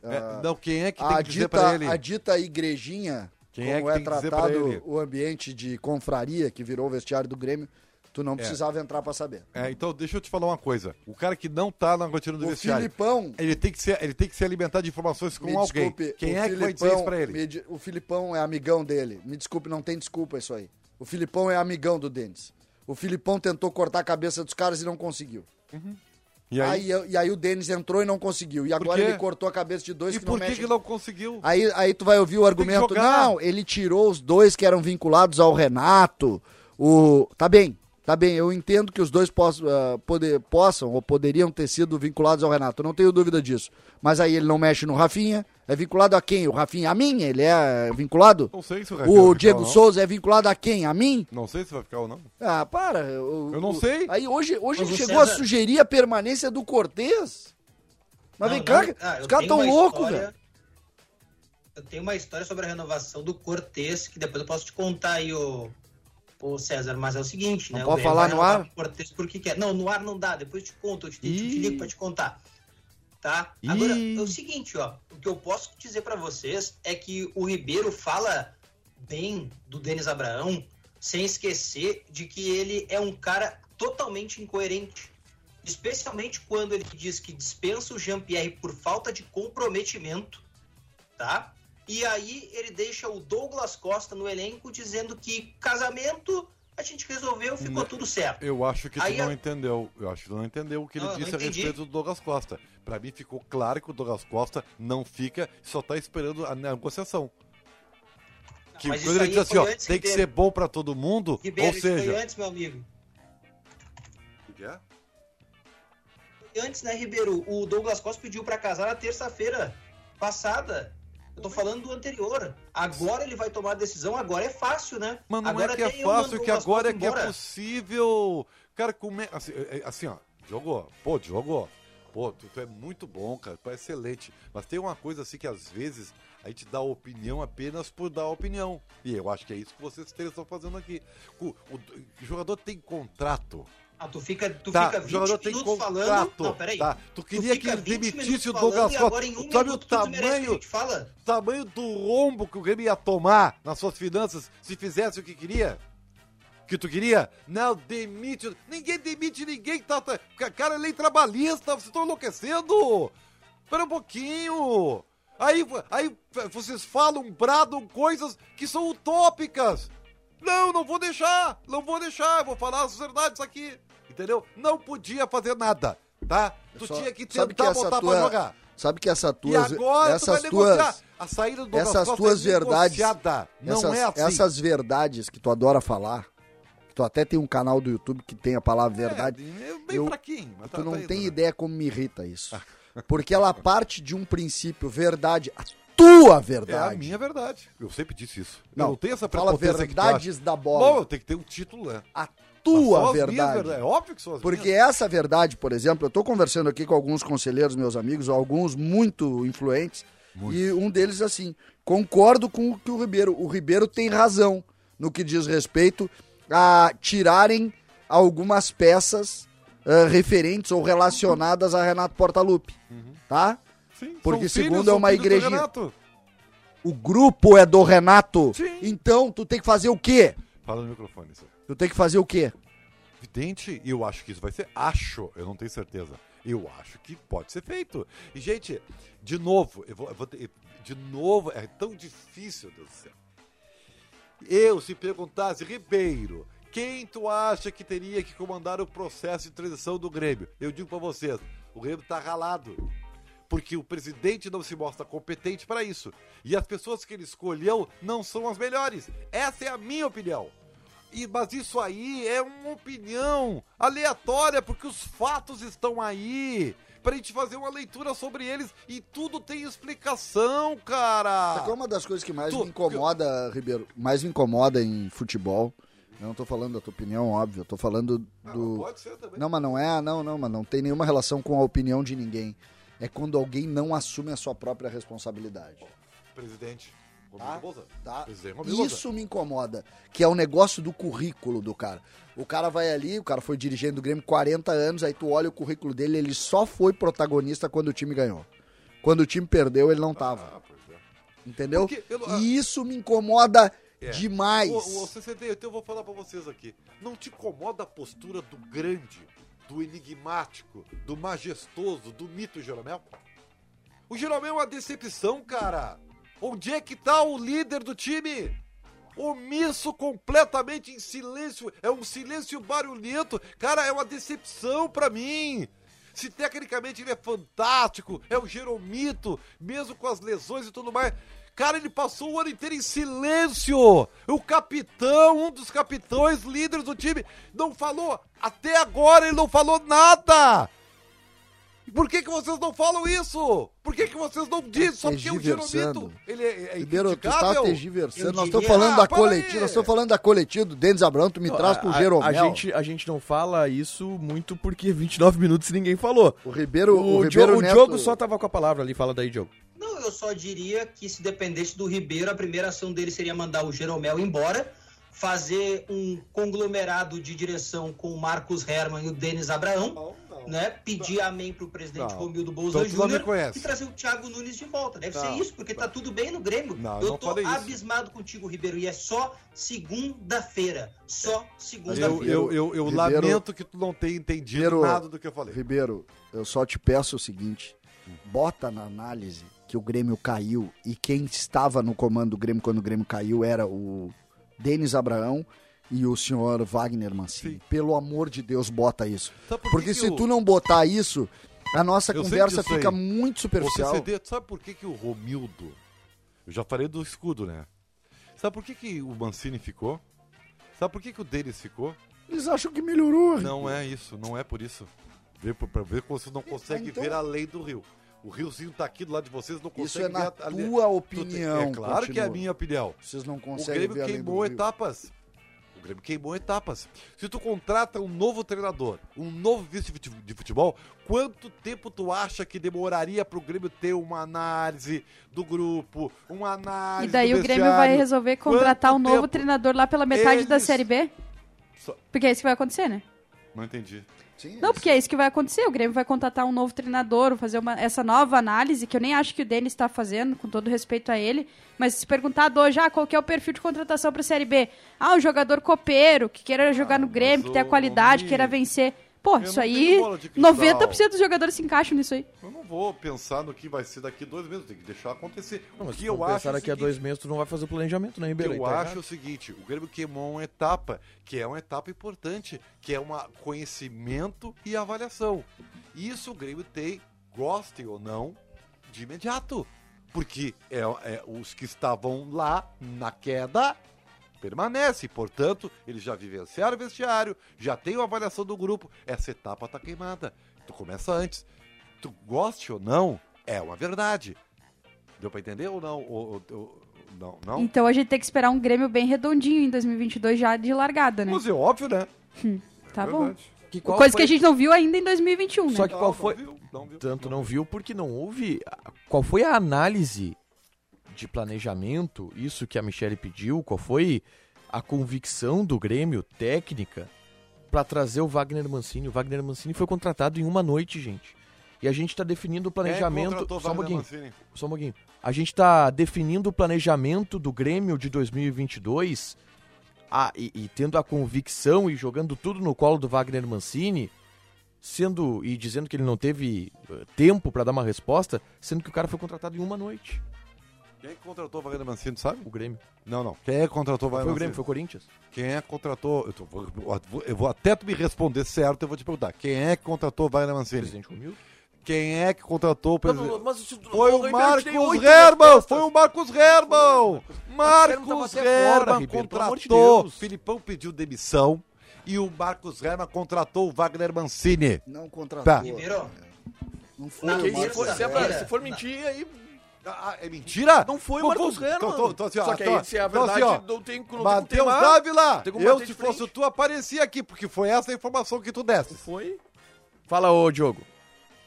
É, não, quem é que tem a que dizer pra ele? dita, a dita igrejinha, Quem é como que é, tem que dizer pra tratado ele? o ambiente de confraria que virou o vestiário do Grêmio, tu não precisava entrar pra saber. É, então deixa eu te falar uma coisa. O cara que não tá na rotina do O vestiário, Filipão, ele tem que ser, ele tem que se alimentar de informações com me alguém. desculpe, Quem é que vai dizer Filipão- isso pra ele? me o Filipão é amigão dele. Me desculpe, não tem desculpa isso aí. O Filipão é amigão do Denis. O Filipão tentou cortar a cabeça dos caras e não conseguiu. E aí? Aí, e aí o Denis entrou e não conseguiu. E agora ele cortou a cabeça de dois E que não por que, que não conseguiu? Aí, aí tu vai ouvir o argumento, não, ele tirou os dois que eram vinculados ao Renato. O... Tá bem, tá bem, eu entendo que os dois possam, ah, poder, possam ou poderiam ter sido vinculados ao Renato, não tenho dúvida disso. Mas aí ele não mexe no Rafinha, é vinculado a quem? O Rafinha a mim? Ele é vinculado? Não sei se o Rafinha vai O ficar Diego ou não. Souza é vinculado a quem? A mim? Não sei se vai ficar ou não. Ah, para. o- Eu não o- sei. Aí hoje, hoje Mas o chegou a César- sugerir a permanência do Cortez. Mas Não, vem cá, não, ah, os caras tão uma loucos, história- velho. Eu tenho uma história sobre a renovação do Cortez, que depois eu posso te contar aí, ô Ô César, mas é o seguinte, Não né? pode o falar no renovar ar? porque quer. Não, no ar não dá, depois eu te conto, eu te, te, ligo pra te contar. Tá? Ih. Agora, é o seguinte, ó, o que eu posso dizer pra vocês é que o Ribeiro fala bem do Denis Abraão, sem esquecer de que ele é um cara totalmente incoerente. Especialmente quando ele diz que dispensa o Jean-Pierre por falta de comprometimento, tá? E aí ele deixa o Douglas Costa no elenco dizendo que casamento a gente resolveu, ficou Não. tudo certo. Eu acho que tu Aí não eu- entendeu. Eu acho que tu não entendeu o que ele Não, não disse a respeito do Douglas Costa. Pra mim ficou claro que o Douglas Costa não fica, só tá esperando a negociação. Que Mas quando ele diz assim, ó, tem que ser bom pra todo mundo, Ribeiro, ou isso foi seja... antes, meu amigo. O que é? Foi Antes, né, Ribeiro? O Douglas Costa pediu pra casar na terça-feira passada. Eu tô falando do anterior. Agora ele vai tomar a decisão, agora é fácil, né? Mas não agora é que é fácil, o que agora é que é embora. possível. Cara, come... assim, é- é- assim, ó, jogou. Pô, jogou. Pô, tu, tu é muito bom, cara, tu é excelente. Mas tem uma coisa assim que às vezes a gente dá opinião apenas por dar opinião. E eu acho que é isso que vocês três estão fazendo aqui. O, o- o jogador tem contrato. Ah, tu fica, tu tá, fica o 20 jogador tem minutos contrato. falando. Não, peraí. tá? Tu queria que fica ele 20 demitisse o Douglas Costa. um Sabe o tu que tamanho, tamanho do rombo que o Grêmio ia tomar nas suas finanças se fizesse o que queria? Que tu queria? Não, demite. Ninguém demite ninguém que tá. tá cara, é lei trabalhista, vocês estão enlouquecendo! Espera um pouquinho! Aí, aí vocês falam, bradam coisas que são utópicas! Não, não vou deixar! Não vou deixar, eu vou falar as verdades aqui! Entendeu? Não podia fazer nada, tá? Tu Só- tinha que tentar que botar tua- pra jogar. Sabe que essa E tuas, agora tu vai essas negociar. tuas, A saída do essas tuas é verdades, negociada. Não essas, é assim. essas verdades que tu adora falar, tu até tem um canal do YouTube que tem a palavra verdade, É, bem eu- fraquinho. Mas tu tá- não tá indo, tem né? ideia como me irrita [LAUGHS] isso. Porque ela parte de um princípio, verdade, a tua É a verdade. minha verdade. Eu sempre disse isso. Não, eu não tenho essa fala prepotência que tu verdades acha. da bola. Bom, tem que ter um título, né? A tua verdade. verdades. É óbvio que são as Porque minhas. essa verdade, por exemplo, eu tô conversando aqui com alguns conselheiros, meus amigos, alguns muito influentes, e um deles assim, concordo com o que o Ribeiro, o Ribeiro tem razão no que diz respeito a tirarem algumas peças ah, referentes ou relacionadas a Renato Portaluppi, tá? Sim, porque segundo filhos, é uma igrejinha. O grupo é do Renato, Sim. então tu tem que fazer o quê? Fala no microfone, isso. Tu tem que fazer o quê? Evidente, e eu acho que isso vai ser. Acho, eu não tenho certeza. Eu acho que pode ser feito. E, gente, de novo, eu vou, eu vou ter- de novo, é tão difícil, Deus do céu. Eu, se perguntasse, Ribeiro, quem tu acha que teria que comandar o processo de transição do Grêmio? Eu digo pra vocês, o Grêmio tá ralado. Porque o presidente não se mostra competente para isso. E as pessoas que ele escolheu não são as melhores. Essa é a minha opinião. E, mas isso aí é uma opinião aleatória, porque os fatos estão aí. Pra gente fazer uma leitura sobre eles. E tudo tem explicação, cara. Sabe qual é uma das coisas que mais Tu- me incomoda, Ribeiro? Mais me incomoda em futebol. Eu não tô falando da tua opinião, óbvio. Eu tô falando do. Pode ser também. Não, mas não é, não, não, mas não tem nenhuma relação com a opinião de ninguém. É quando alguém não assume a sua própria responsabilidade. Presidente. Tá? Tá? Isso me incomoda, que é o negócio do currículo do cara. O cara vai ali, o cara foi dirigente do Grêmio 40 anos, aí tu olha o currículo dele, ele só foi protagonista quando o time ganhou. Quando o time perdeu, ele não tava. Ah, é. Entendeu? Porque E isso me incomoda É. demais. O, o CCD, então eu vou falar pra vocês aqui. Não te incomoda a postura do grande, do enigmático, do majestoso, do mito Jeromel? O Jeromel é uma decepção, cara. Onde é que tá o líder do time? Omisso completamente em silêncio. É um silêncio barulhento. Cara, é uma decepção pra mim. Se tecnicamente ele é fantástico, é o Jeromito, mesmo com as lesões e tudo mais. Cara, ele passou o ano inteiro em silêncio. O capitão, um dos capitães, líderes do time, não falou. Até agora ele não falou nada. Por que, que vocês não falam isso? Por que, que vocês não dizem? Só porque é o. Jeromito. Ele é, é Ribeiro, tu tá incriticável. tergiversando. Nós estamos falando Ah, da coletiva, nós estamos falando da coletiva do Denis Abrão, tu me traz pro A- Jeromel. A, gente, a gente não fala isso muito porque [LAUGHS] 29 minutos ninguém falou. O Ribeiro, o, O, Ribeiro Diogo, o Neto... Diogo só tava com a palavra ali, fala daí, Diogo. Não, eu só diria que se dependesse do Ribeiro, a primeira ação dele seria mandar o Jeromel embora, fazer um conglomerado de direção com o Marcos Herman e o Denis Abraão, né? Pedir amém pro presidente Não. Romildo Então não me Júnior e trazer o Thiago Nunes de volta. Deve Não, ser isso, porque tá tudo bem no Grêmio. Não, eu eu não tô falei isso. abismado contigo, Ribeiro, e é só segunda-feira. Só Eu, segunda-feira. eu, eu, eu Ribeiro- lamento que tu não tenha entendido Ribeiro- nada do que eu falei. Ribeiro, eu só te peço o seguinte: bota na análise que o Grêmio caiu e quem estava no comando do Grêmio quando o Grêmio caiu era o Denis Abraão e o senhor Wagner Mancini. Sim. Pelo amor de Deus, bota isso. Por que Porque que se o- tu não botar isso, a nossa Eu conversa fica aí. muito superficial. Tu sabe por que, que o Romildo. Eu já falei do escudo, né? Sabe por que, que o Mancini ficou? Sabe por que, que o Denis ficou? Eles acham que melhorou. Não é isso, não é por isso. Vê pra, ver como vocês não conseguem então- ver além do rio. O riozinho tá aqui do lado de vocês, não Isso conseguem é na ver a- tua opinião. É claro que é a continua. minha opinião. Vocês não O conseguem Grêmio ver além queimou do Rio. etapas. O Grêmio queimou etapas. Se tu contrata um novo treinador, um novo vice de fute- de futebol, quanto tempo tu acha que demoraria pro Grêmio ter uma análise do grupo, uma análise E daí do o Grêmio vai resolver contratar Quanto um novo tempo? treinador lá pela metade da Eles- Série B? Porque é isso que vai acontecer, né? Não entendi. Sim, Não, porque é isso que vai acontecer. O Grêmio vai contratar um novo treinador, fazer uma, essa nova análise, que eu nem acho que o Denis está fazendo, com todo respeito a ele. Mas se perguntar hoje, ah, qual que é o perfil de contratação para a Série B? Ah, um jogador copeiro, que queira jogar no Grêmio, que tenha qualidade, queira vencer. Pô, Eu isso aí, tenho bola de cristal. 90% dos jogadores se encaixam nisso aí. Eu não vou pensar no que vai ser daqui dois meses, tem que deixar acontecer. Não, o mas que se eu acho pensar é o daqui a seguinte, dois meses, tu não vai fazer o planejamento, né, O que Ribeiro? eu tá acho errado. o seguinte, o Grêmio queimou uma etapa, que é uma etapa importante, que é um conhecimento e avaliação. Isso o Grêmio tem, gostem ou não, de imediato. Porque é, é os que estavam lá na queda permanecem. Portanto, eles já vivenciaram o vestiário, já tem uma avaliação do grupo. Essa etapa tá queimada. Tu começa antes. Tu goste ou não, é uma verdade. Deu pra entender ou não? Ou- ou- ou- não, não? Então a gente tem que esperar um Grêmio bem redondinho em 2022 já de largada, né? Mas é óbvio, né? Tá bom. Verdade. Que qual Coisa foi- que a gente não viu ainda em 2021, né? Só que qual Não, foi... Não viu, não viu. Tanto não viu porque não houve. Qual foi a análise de planejamento, isso que a Michele pediu? Qual foi a convicção do Grêmio técnica para trazer o Wagner Mancini? O Wagner Mancini foi contratado em uma noite, gente. E a gente tá definindo o planejamento. contratou Só um pouquinho. Só um pouquinho. A gente tá definindo o planejamento do Grêmio de 2022 ah, e, e tendo a convicção e jogando tudo no colo do Wagner Mancini, sendo e dizendo que ele não teve eh, tempo para dar uma resposta, sendo que o cara foi contratado em uma noite. Quem é que contratou o Wagner Mancini, sabe? O Grêmio. Não, não. Quem é que contratou o Foi Wagner o Grêmio, Mancini? foi o Corinthians. Quem é que contratou... Eu, tô- vou- eu vou até tu me responder certo, eu vou te perguntar. Quem é que contratou o Wagner Mancini? Presidente Romildo. Quem é que contratou o presidente? Foi o Marcos Herman! Foi o Marcos Herman! Marcos até fora, Herman Ribeiro, pelo amor de contratou. Deus. Filipão pediu demissão e o Marcos Herman contratou o Wagner Mancini. Não contratou. Tá. Ribeiro, Não foi Não, o Porque Marcos se for, se, é pra- se for mentir, aí Ah, é mentira? não foi o Não Marcos Herman. Então, então, então, assim, ó, Só que então, aí, se é a então, assim, verdade, ó, não tem, não teimar. Dávila, Tem como eu se fosse tu aparecia aqui, porque foi essa a informação que tu desse. Foi. Fala, ô Diogo.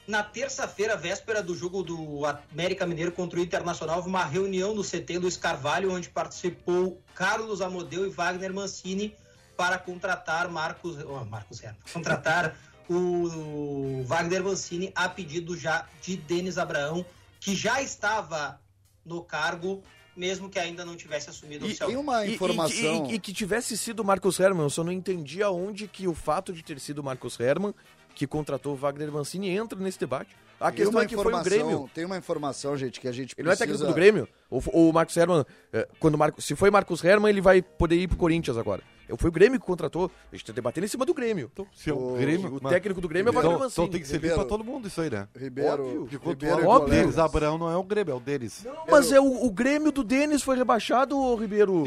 Na terça-feira, véspera do jogo do América Mineiro contra o Internacional, houve uma reunião no CT Luiz Carvalho, onde participou Carlos Amodeu e Wagner Mancini para contratar Marcos, oh, Marcos Herman, [LAUGHS] contratar o Wagner Mancini a pedido já de Denis Abraão, que já estava no cargo, mesmo que ainda não tivesse assumido E- oficialmente. Tem uma E- informação. E, e- e que tivesse sido o Marcos Herman, eu só não entendi aonde que o fato de ter sido o Marcos Herman que contratou o Wagner Mancini entra nesse debate. A questão uma é que foi o Grêmio. Tem uma informação, gente, que a gente Ele não é técnico do Grêmio? Ou, ou o Marcos Herman, eh, quando o Marcos, se foi Marcos Herman, ele vai poder ir pro Corinthians agora. Eu fui o Grêmio que contratou. A gente tá debatendo em cima do Grêmio. Então, se é o O- Grêmio... o técnico do Grêmio é o então, Wagner então Mancini. tem que servir Ribeiro. pra todo mundo isso aí, né? Ribeiro, Óbvio, quando Ribeiro óbvio. deles. Abraão não é o Grêmio, é o deles. Mas é o, o Grêmio do Denis foi rebaixado, Ribeiro.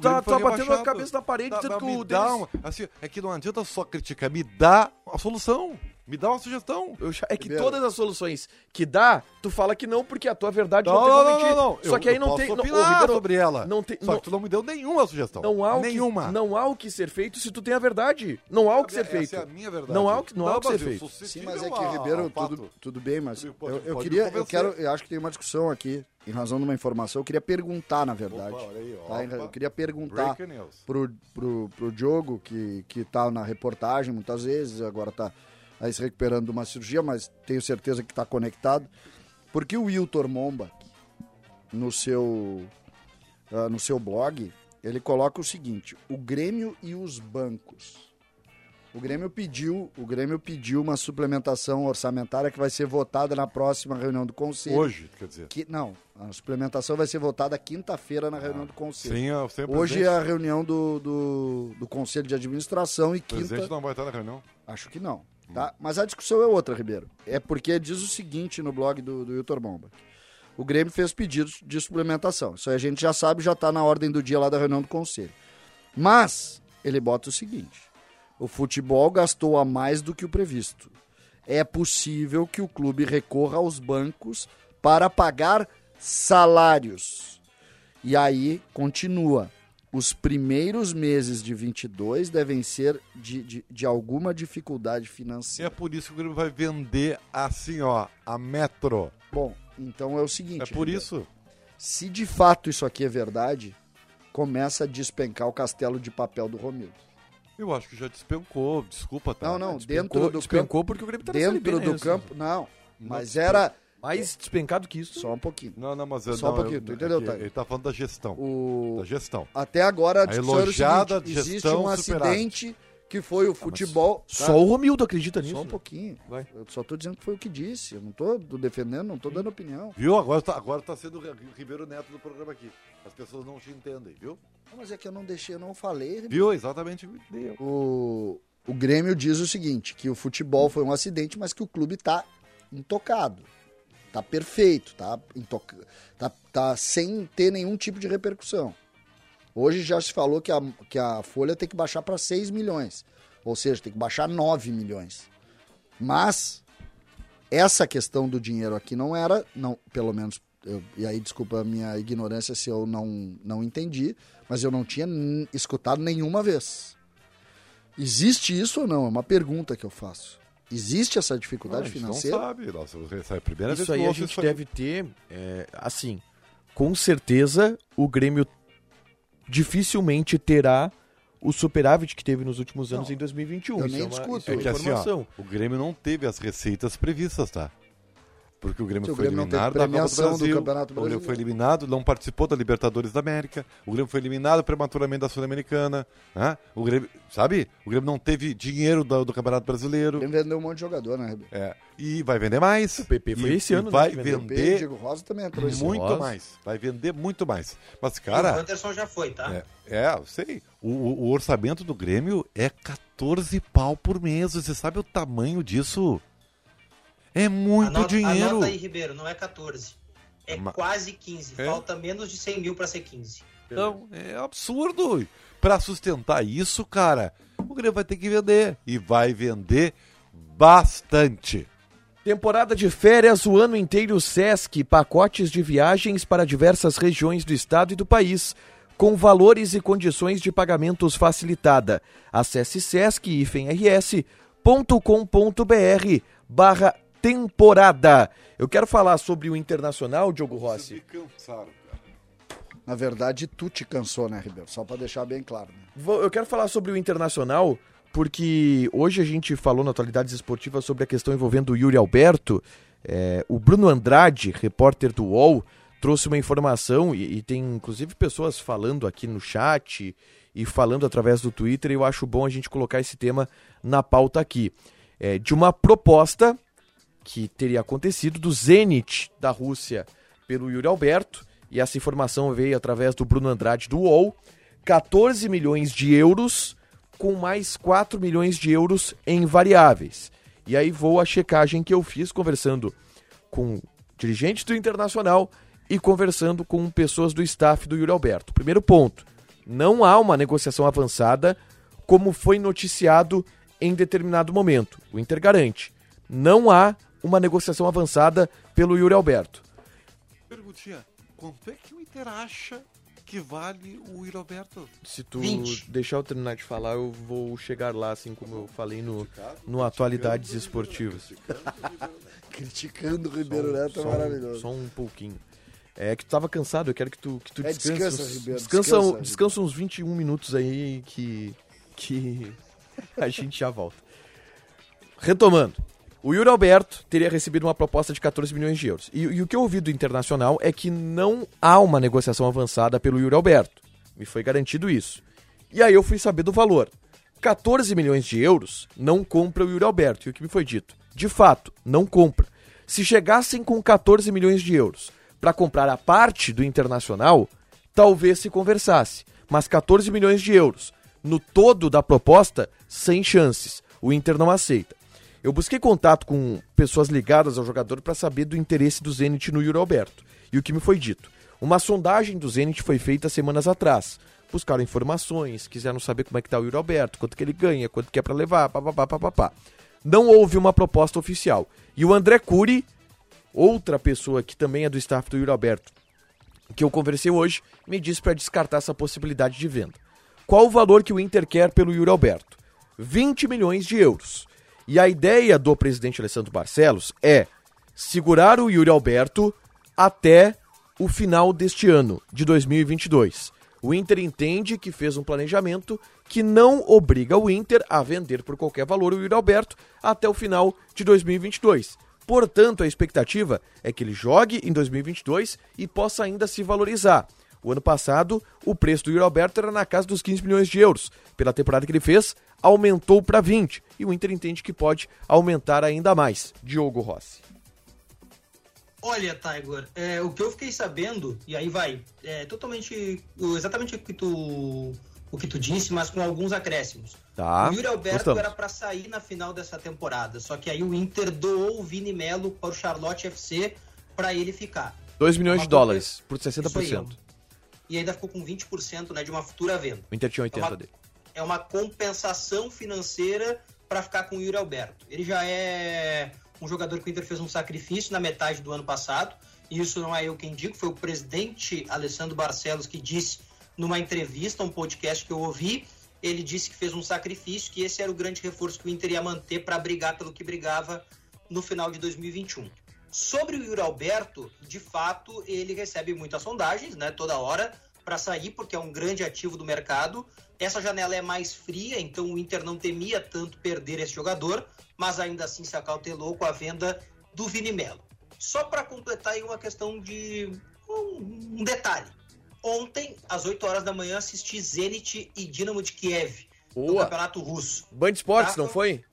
Tá, Grêmio tá batendo a rebaixado. cabeça na parede dizendo que o dá Denis... uma- assim, é que não adianta só criticar, me dá a solução. Me dá uma sugestão. Eu é que Ribeiro. todas as soluções que dá, tu fala que não, porque a tua verdade não, Não, tem não, como não, mentir. não, não. Só Eu- que aí não tem. Não, Ribeiro, sobre ela. Não tem, Só não, que tu não me deu nenhuma sugestão. não há o Nenhuma. Que, não há o que ser feito se tu tem a verdade. Não há o que ser Essa feito. é a minha verdade. Não há o que, não há o que ser feito. Sim, mas é que, Ribeiro, tudo, tudo bem, mas Pode- eu, eu queria, eu quero, eu acho que tem uma discussão aqui, em razão de uma informação, eu queria perguntar, na verdade. Opa, olha aí, ó. tá? Eu queria perguntar pro, pro, pro Diogo, que, que tá na reportagem muitas vezes, agora tá aí se recuperando de uma cirurgia, mas tenho certeza que tá conectado. Porque o Wiltor Momba, no seu, ah, no seu blog, ele coloca o seguinte: o Grêmio e os bancos. O Grêmio pediu, o Grêmio pediu uma suplementação orçamentária que vai ser votada na próxima reunião do conselho. Hoje, quer dizer. Que, não, a suplementação vai ser votada quinta-feira na reunião do conselho. Sem a, sem o Hoje é presidente. a reunião do, do, do Conselho de Administração e O presidente quinta. não vai estar na reunião. Acho que não. Tá? Mas a discussão é outra, Ribeiro. É porque diz o seguinte no blog do, do Hilton Bomba. O Grêmio fez pedidos de suplementação. Isso a gente já sabe, já está na ordem do dia lá da reunião do Conselho. Mas ele bota o seguinte: o futebol gastou a mais do que o previsto. É possível que o clube recorra aos bancos para pagar salários. E aí continua. Os primeiros meses de 22 devem ser de, de, de alguma dificuldade E é financeira. por isso que o Grêmio vai vender assim, ó, a Metro. Bom, então é o seguinte. É por Ribeiro. isso. Se de fato isso aqui é verdade, começa a despencar o castelo de papel do Romildo. Eu acho que já despencou. Desculpa, tá? Não, não, Despencou- dentro do campo. despencou porque o Grêmio tá Dentro né, do campo, não. Mas era. Mais despencado que isso. Só um pouquinho. Não, não, mas eu Só um não, pouquinho, eu- tu entendeu, é que tá? Ele tá falando da gestão. O... Da gestão. Até agora a discussão era o elogiada seguinte, existe gestão um superávit. acidente que foi o futebol. tá? Só o Romildo acredita nisso. Só um né? pouquinho. Vai. Eu só tô dizendo que foi o que disse. Eu não tô defendendo, não tô dando opinião. Viu? Agora tá, agora tá sendo o Ribeiro Neto do programa aqui. As pessoas não te entendem, viu? Não, Mas é que eu não deixei, eu não falei. Viu? Exatamente. o que deu. O, o Grêmio diz o seguinte, que o futebol foi um acidente, mas que o clube tá intocado. Tá perfeito, tá, tá, tá sem ter nenhum tipo de repercussão. Hoje já se falou que a, que a folha tem que baixar para 6 milhões. Ou seja, tem que baixar 9 milhões. Mas essa questão do dinheiro aqui não era, não, pelo menos, eu- e aí desculpa a minha ignorância se eu não, não entendi, mas eu não tinha escutado nenhuma vez. Existe isso ou não? É uma pergunta que eu faço. Existe essa dificuldade a gente financeira? Não sabe. Nossa, essa é a primeira vez Isso que aí a gente isso aí. deve ter, é, assim, com certeza o Grêmio dificilmente terá o superávit que teve nos últimos anos Não, em 2021. eu Isso nem é uma, discuto. isso é É uma que assim, ó, informação. o Grêmio não teve as receitas previstas, tá? Porque o Grêmio o foi Grêmio eliminado da Copa do premiação do Brasil, Campeonato o Grêmio foi eliminado, não participou da Libertadores da América, o Grêmio foi eliminado prematuramente da Sul-Americana, né? O Grêmio, sabe? O Grêmio não teve dinheiro do, do Campeonato O Brasileiro, Grêmio vendeu um monte de jogador, né, Ribeiro? é, e vai vender mais. O PP foi E- esse e ano, né, vai. O vender Diego Rosa também entrou esse muito Rosa. mais, vai vender muito mais. Mas, o cara, Anderson já foi, tá? é, é, eu sei. O, o- o orçamento do Grêmio é 14 pau por mês. Você sabe o tamanho disso? É muito anota, dinheiro. Anota aí, Ribeiro, não é 14. É Ma- quase 15. É? Falta menos de 100 mil para ser 15. Então, é absurdo. Pra sustentar isso, cara, o Grêmio vai ter que vender. E vai vender bastante. Temporada de férias o ano inteiro Sesc, pacotes de viagens para diversas regiões do estado e do país, com valores e condições de pagamentos facilitada. Acesse sesc-rs.com.br barra temporada. Eu quero falar sobre o Internacional, Diogo Rossi. Na verdade, tu te cansou, né, Ribeiro? Só pra deixar bem claro. Né? Eu quero falar sobre o Internacional, porque hoje a gente falou na Atualidades Esportivas sobre a questão envolvendo o Yuri Alberto. É, o Bruno Andrade, repórter do UOL, trouxe uma informação e, e tem inclusive pessoas falando aqui no chat e falando através do Twitter. E eu acho bom a gente colocar esse tema na pauta aqui. É, de uma proposta que teria acontecido do Zenit da Rússia pelo Yuri Alberto. E essa informação veio através do Bruno Andrade do UOL. 14 milhões de euros com mais 4 milhões de euros em variáveis. E aí vou a checagem que eu fiz conversando com dirigentes do Internacional e conversando com pessoas do staff do Yuri Alberto. Primeiro ponto, não há uma negociação avançada como foi noticiado em determinado momento. O Inter garante. não há uma negociação avançada pelo Yuri Alberto. Perguntinha, quanto é que o Inter acha que vale o Yuri Alberto? Se tu 20. deixar eu terminar de falar, eu vou chegar lá, assim como eu falei no, no Atualidades Esportivas. Criticando o Ribeiro Neto é Só um- maravilhoso. Só um pouquinho. É que tu tava cansado, eu quero que tu, que tu É, descanse. descansa, uns- Ribeiro, descansa, descansa, descansa uns 21 minutos aí que, que [LAUGHS] a gente já volta. Retomando. [LAUGHS] O Yuri Alberto teria recebido uma proposta de 14 milhões de euros. E, e o que eu ouvi do Internacional é que não há uma negociação avançada pelo Yuri Alberto. Me foi garantido isso. E aí eu fui saber do valor. 14 milhões de euros não compra o Yuri Alberto. E o que me foi dito? De fato, não compra. Se chegassem com 14 milhões de euros para comprar a parte do Internacional, talvez se conversasse. Mas 14 milhões de euros no todo da proposta, sem chances. O Inter não aceita. Eu busquei contato com pessoas ligadas ao jogador para saber do interesse do Zenit no Yuri Alberto. E o que me foi dito? Uma sondagem do Zenit foi feita semanas atrás. Buscaram informações, quiseram saber como é que tá o Yuri Alberto, quanto que ele ganha, quanto que é para levar, papapá, papapá. Não houve uma proposta oficial. E o André Cury, outra pessoa que também é do staff do Yuri Alberto, que eu conversei hoje, me disse para descartar essa possibilidade de venda. Qual o valor que o Inter quer pelo Yuri Alberto? 20 milhões de euros. E a ideia do presidente Alessandro Barcelos é segurar o Yuri Alberto até o final deste ano, de 2022. O Inter entende que fez um planejamento que não obriga o Inter a vender por qualquer valor o Yuri Alberto até o final de 2022. Portanto, a expectativa é que ele jogue em 2022 e possa ainda se valorizar. O ano passado, o preço do Yuri Alberto era na casa dos 15 milhões de euros. Pela temporada que ele fez, aumentou para 20. E o Inter entende que pode aumentar ainda mais. Diogo Rossi. Olha, Tiger, é, o que eu fiquei sabendo, e aí vai, é totalmente, exatamente o que tu, o que tu disse, mas com alguns acréscimos. Tá, o Yuri Alberto gostamos. era para sair na final dessa temporada, só que aí o Inter doou o Vini Melo para o Charlotte FC para ele ficar. 2 milhões Uma de dólares por Isso aí, 60%. E ainda ficou com 20% né, de uma futura venda. O Inter tinha 80 É uma- dele. É uma compensação financeira para ficar com o Yuri Alberto. Ele já é um jogador que o Inter fez um sacrifício na metade do ano passado, e isso não é eu quem digo, foi o presidente Alessandro Barcelos que disse numa entrevista, um podcast que eu ouvi, ele disse que fez um sacrifício, que esse era o grande reforço que o Inter ia manter para brigar pelo que brigava no final de 2021. Sobre o Yuri Alberto, de fato, ele recebe muitas sondagens, né, toda hora, para sair, porque é um grande ativo do mercado. Essa janela é mais fria, então o Inter não temia tanto perder esse jogador, mas ainda assim se acautelou com a venda do Vini Melo. Só para completar aí uma questão de um, um detalhe. Ontem, às 8 horas da manhã, assisti Zenit e Dinamo de Kiev no Boa. Campeonato Russo. Band Esportes, Tá, não foi?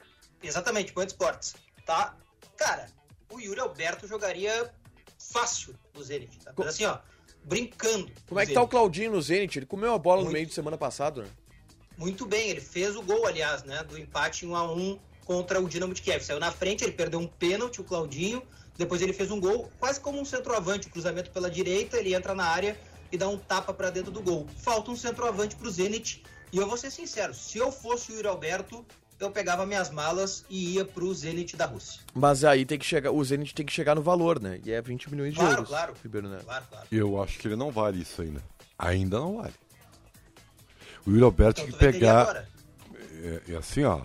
Exatamente, Band Esportes. Tá? Cara, o Yuri Alberto jogaria fácil no Zenit. Tá? Mas assim, ó, brincando. Como é no que tá o. Claudinho no Zenit? Ele comeu a bola no Muito. meio de semana passado, né? Muito bem, ele fez o gol, aliás, né? Do empate 1 a 1 contra o Dinamo de Kiev. Saiu na frente, ele perdeu um pênalti, o Claudinho. Depois ele fez um gol, quase como um centroavante, cruzamento pela direita, ele entra na área e dá um tapa para dentro do gol. Falta um centroavante pro Zenit. E eu vou ser sincero, se eu fosse o Yuri Alberto, eu pegava minhas malas e ia pro Zenit da Rússia. Mas aí tem que chegar, o Zenit tem que chegar no valor, né? E é 20 milhões de Claro, euros. claro. Ribeiro Neto. Claro, claro. Eu acho que ele não vale isso ainda. Ainda não vale. O Yuri Alberto Então que pegar. agora. É, é assim, ó.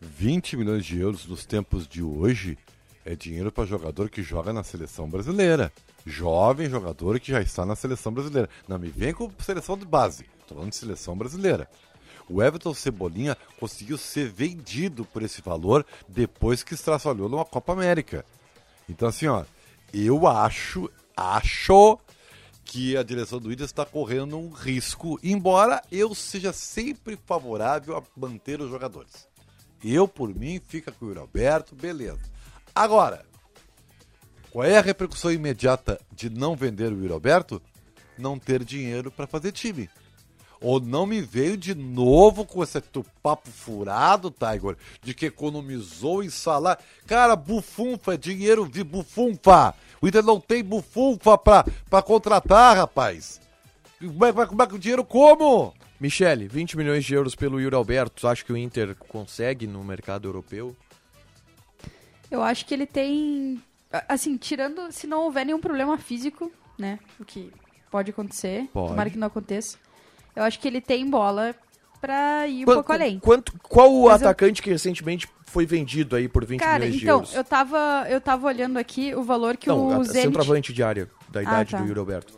20 milhões de euros nos tempos de hoje é dinheiro para jogador que joga na seleção brasileira. Jovem jogador que já está na seleção brasileira. Não me vem com seleção de base. Tô falando de seleção brasileira. O Everton Cebolinha conseguiu ser vendido por esse valor depois que estraçalhou numa Copa América. Então, assim, ó, eu acho, acho que a direção do Inter está correndo um risco, embora eu seja sempre favorável a manter os jogadores. Eu, por mim, fica com o Yuri Alberto, beleza. Agora, qual é a repercussão imediata de não vender o Yuri Alberto? Não ter dinheiro para fazer time. Ou não me veio de novo com esse teu papo furado, Tiger, de que economizou em salário. Cara, bufunfa, dinheiro de bufunfa. O Inter não tem bufunfa pra, pra contratar, rapaz. Como é, como é que o dinheiro como? Michele, 20 milhões de euros pelo Yuri Alberto. Tu acha que o Inter consegue no mercado europeu? Eu acho que ele tem. Assim, tirando. Se não houver nenhum problema físico, né? O que pode acontecer. Pode. Tomara que não aconteça. Eu acho que ele tem bola pra ir um Quan- pouco além. Quanto, qual o Mas eu- atacante que recentemente foi vendido aí por 20 Cara, milhões de então, euros? eu tava, eu tava olhando aqui o valor que Não, o Zenit... centroavante de área da idade tá. do Yuri Alberto.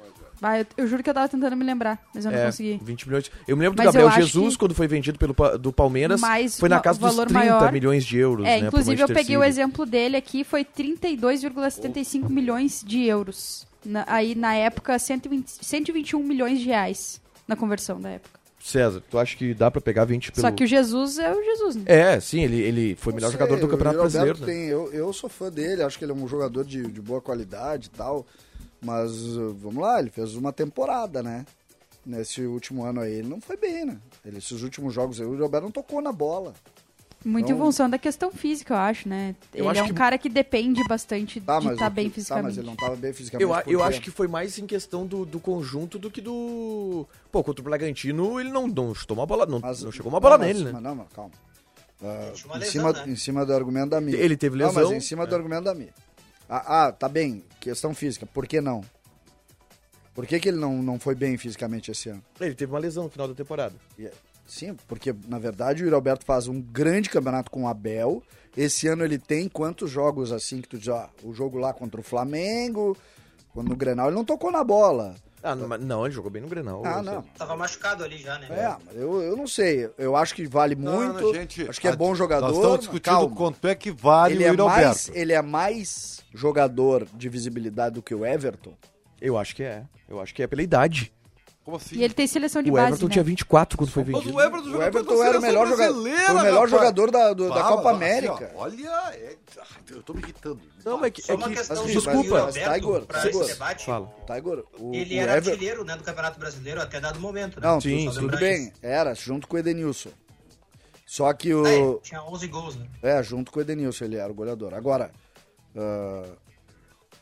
Ah, eu, eu juro que eu tava tentando me lembrar, mas eu não É, consegui. 20 milhões. Eu me lembro do Mas Gabriel eu acho Jesus, que- quando foi vendido pelo, do Palmeiras, Mas foi na o casa dos valor 30 maior- milhões de euros, É, né, inclusive eu peguei o City. exemplo dele aqui, foi 32,75 milhões de euros. Na- aí na época, 120, 121 milhões de reais na conversão da época. César, tu acha que dá pra pegar 20 pelo... Só que o Jesus é o Jesus, né? É, sim, ele, ele foi o Não melhor sei, jogador do Campeonato Brasileiro. Né? tem- eu, eu sou fã dele, acho que ele é um jogador de, de boa qualidade e tal. Mas uh, vamos lá, ele fez uma temporada, né? Nesse último ano aí, ele não foi bem, né? Ele, esses últimos jogos aí, o Yuri Alberto não tocou na bola. Muito Então- em função da questão física, eu acho, né? Eu ele acho é um que- cara que depende bastante Tá, de mas estar o bem que- Tá, fisicamente. mas ele não tava bem fisicamente. Eu, eu acho que foi mais em questão do, do conjunto do que do. Pô, contra o Bragantino ele não, não chutou uma bola. Não, Mas- não chegou uma bola não, mas- nele, né? Mas não, mas calma. Uma em, lesão, cima, né? em cima do argumento da Mi. Ele teve Não, lesão. mas em cima do argumento da Mi. Ah, ah, tá bem. Questão física. Por que não? Por que, que ele não, não foi bem fisicamente esse ano? Ele teve uma lesão no final da temporada. E é- Sim, porque na verdade o Yuri Alberto faz um grande campeonato com o Abel. Esse ano ele tem quantos jogos assim que tu diz, ó, o jogo lá contra o Flamengo, quando no Grenal ele não tocou na bola. Ah, não, não, ele jogou bem no Grenal. Ah, não. sei. Tava machucado ali já, né? É, mas eu, eu não sei. Eu acho que vale Não, muito. não, gente, acho que é a- bom jogador. Nós estamos discutindo calma. quanto é que vale ele o é, Yuri mais, Alberto. ele é mais jogador de visibilidade do que o Everton. Eu acho que é. Eu acho que é pela idade. Como assim? E ele tem seleção de o base, Everton né? tinha 24 quando foi Mas vendido. o Everton, O Everton era o melhor jogador. o melhor rapaz. jogador da, do- da Copa assim, ó, América. olha, é... ah, eu tô me irritando. Não, é que. É uma que questão assim, desculpa. Mas tá, tá, debate. Fala. Tá, Igor? O, Ele o era Ever- artilheiro né, do Campeonato Brasileiro até dado momento, né? Não, Sim, tudo bem. disso. Era, junto com o Edenilson. Só que o. É, tinha 11 gols, né? É, junto com o Edenilson, ele era o goleador. Agora, ah,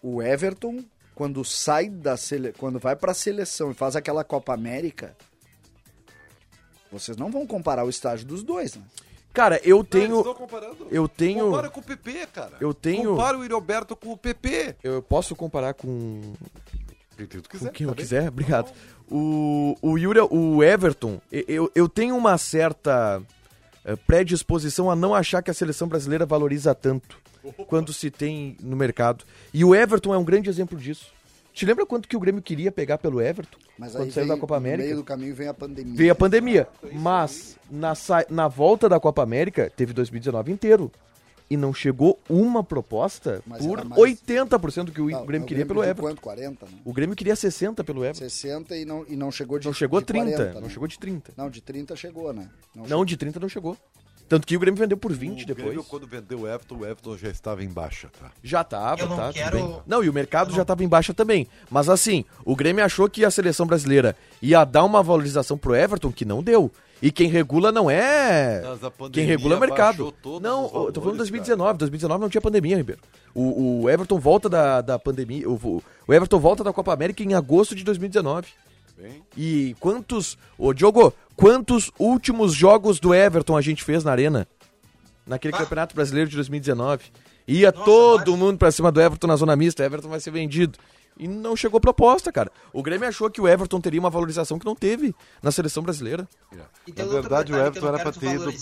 o Everton, quando sai da sele... quando vai pra seleção e faz aquela Copa América, vocês não vão comparar o estágio dos dois, né? Cara, eu Não, tenho. estão comparando. Eu tenho. Compara com o PP, cara. Eu tenho- Compara o Yuri Alberto com o PP. Eu posso comparar com Quem tu Com quiser. quem eu tá bem? quiser, obrigado. O, o Yuri, o Everton, eu, eu tenho uma certa eh, predisposição a não achar que a seleção brasileira valoriza tanto quanto se tem no mercado. E o Everton é um grande exemplo disso. Te lembra quanto que o Grêmio queria pegar pelo Everton? Mas quando saiu vem, da Copa no América? meio do caminho vem a pandemia. Veio a pandemia. Mas na, na volta da Copa América, teve 2019 inteiro. E não chegou uma proposta Mas por mais- 80% do que o Não, Grêmio o queria pelo pediu Everton. Quanto? 40, né? O Grêmio queria 60 pelo Everton. 60 e não, e não chegou de Não chegou de 30, 40, não né? chegou de 30. Não, de 30 chegou, né? Não, de 30 não chegou. Tanto que o Grêmio vendeu por 20 o depois. Grêmio, quando vendeu o Everton, o Everton já estava em baixa, tá? Já tava, Eu não tá, tudo quero- bem. Não, e o mercado já tava em baixa também. Mas assim, o Grêmio achou que a seleção brasileira ia dar uma valorização pro Everton que não deu. E quem regula não é. Quem regula é o mercado. Não, eu tô falando valores, 2019. 2019 não tinha pandemia, Ribeiro. O, o Everton volta da, da pandemia. O, o Everton volta da Copa América em agosto de 2019. Bem, E quantos. Ô, Diogo, quantos últimos jogos do Everton a gente fez na Arena? Naquele Ah. Campeonato Brasileiro de 2019. Ia Nossa, todo vários. mundo pra cima do Everton na zona mista. Everton vai ser vendido. E não chegou proposta, cara. O Grêmio achou que o Everton teria uma valorização que não teve na seleção brasileira. Tem Na verdade, o Everton era pra ter ido- o Eu não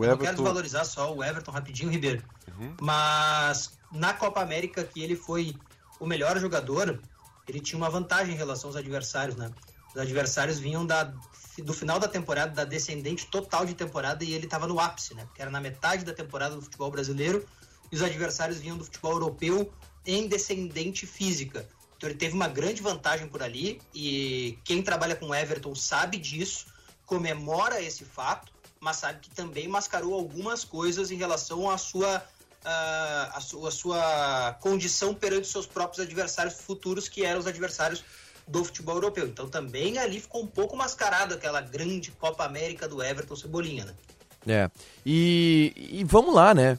quero Everton- desvalorizar só o Everton rapidinho, Ribeiro. Uhum. Mas na Copa América, que ele foi o melhor jogador, ele tinha uma vantagem em relação aos adversários, né? Os adversários vinham da, do final da temporada, da descendente total de temporada, e ele estava no ápice, né? Porque era na metade da temporada do futebol brasileiro, e os adversários vinham do futebol europeu em descendente física. Então ele teve uma grande vantagem por ali, e quem trabalha com Everton sabe disso, comemora esse fato, mas sabe que também mascarou algumas coisas em relação à sua, à sua, à sua condição perante seus próprios adversários futuros, que eram os adversários do futebol europeu. Então também ali ficou um pouco mascarado aquela grande Copa América do Everton Cebolinha, né? É. E, e vamos lá, né?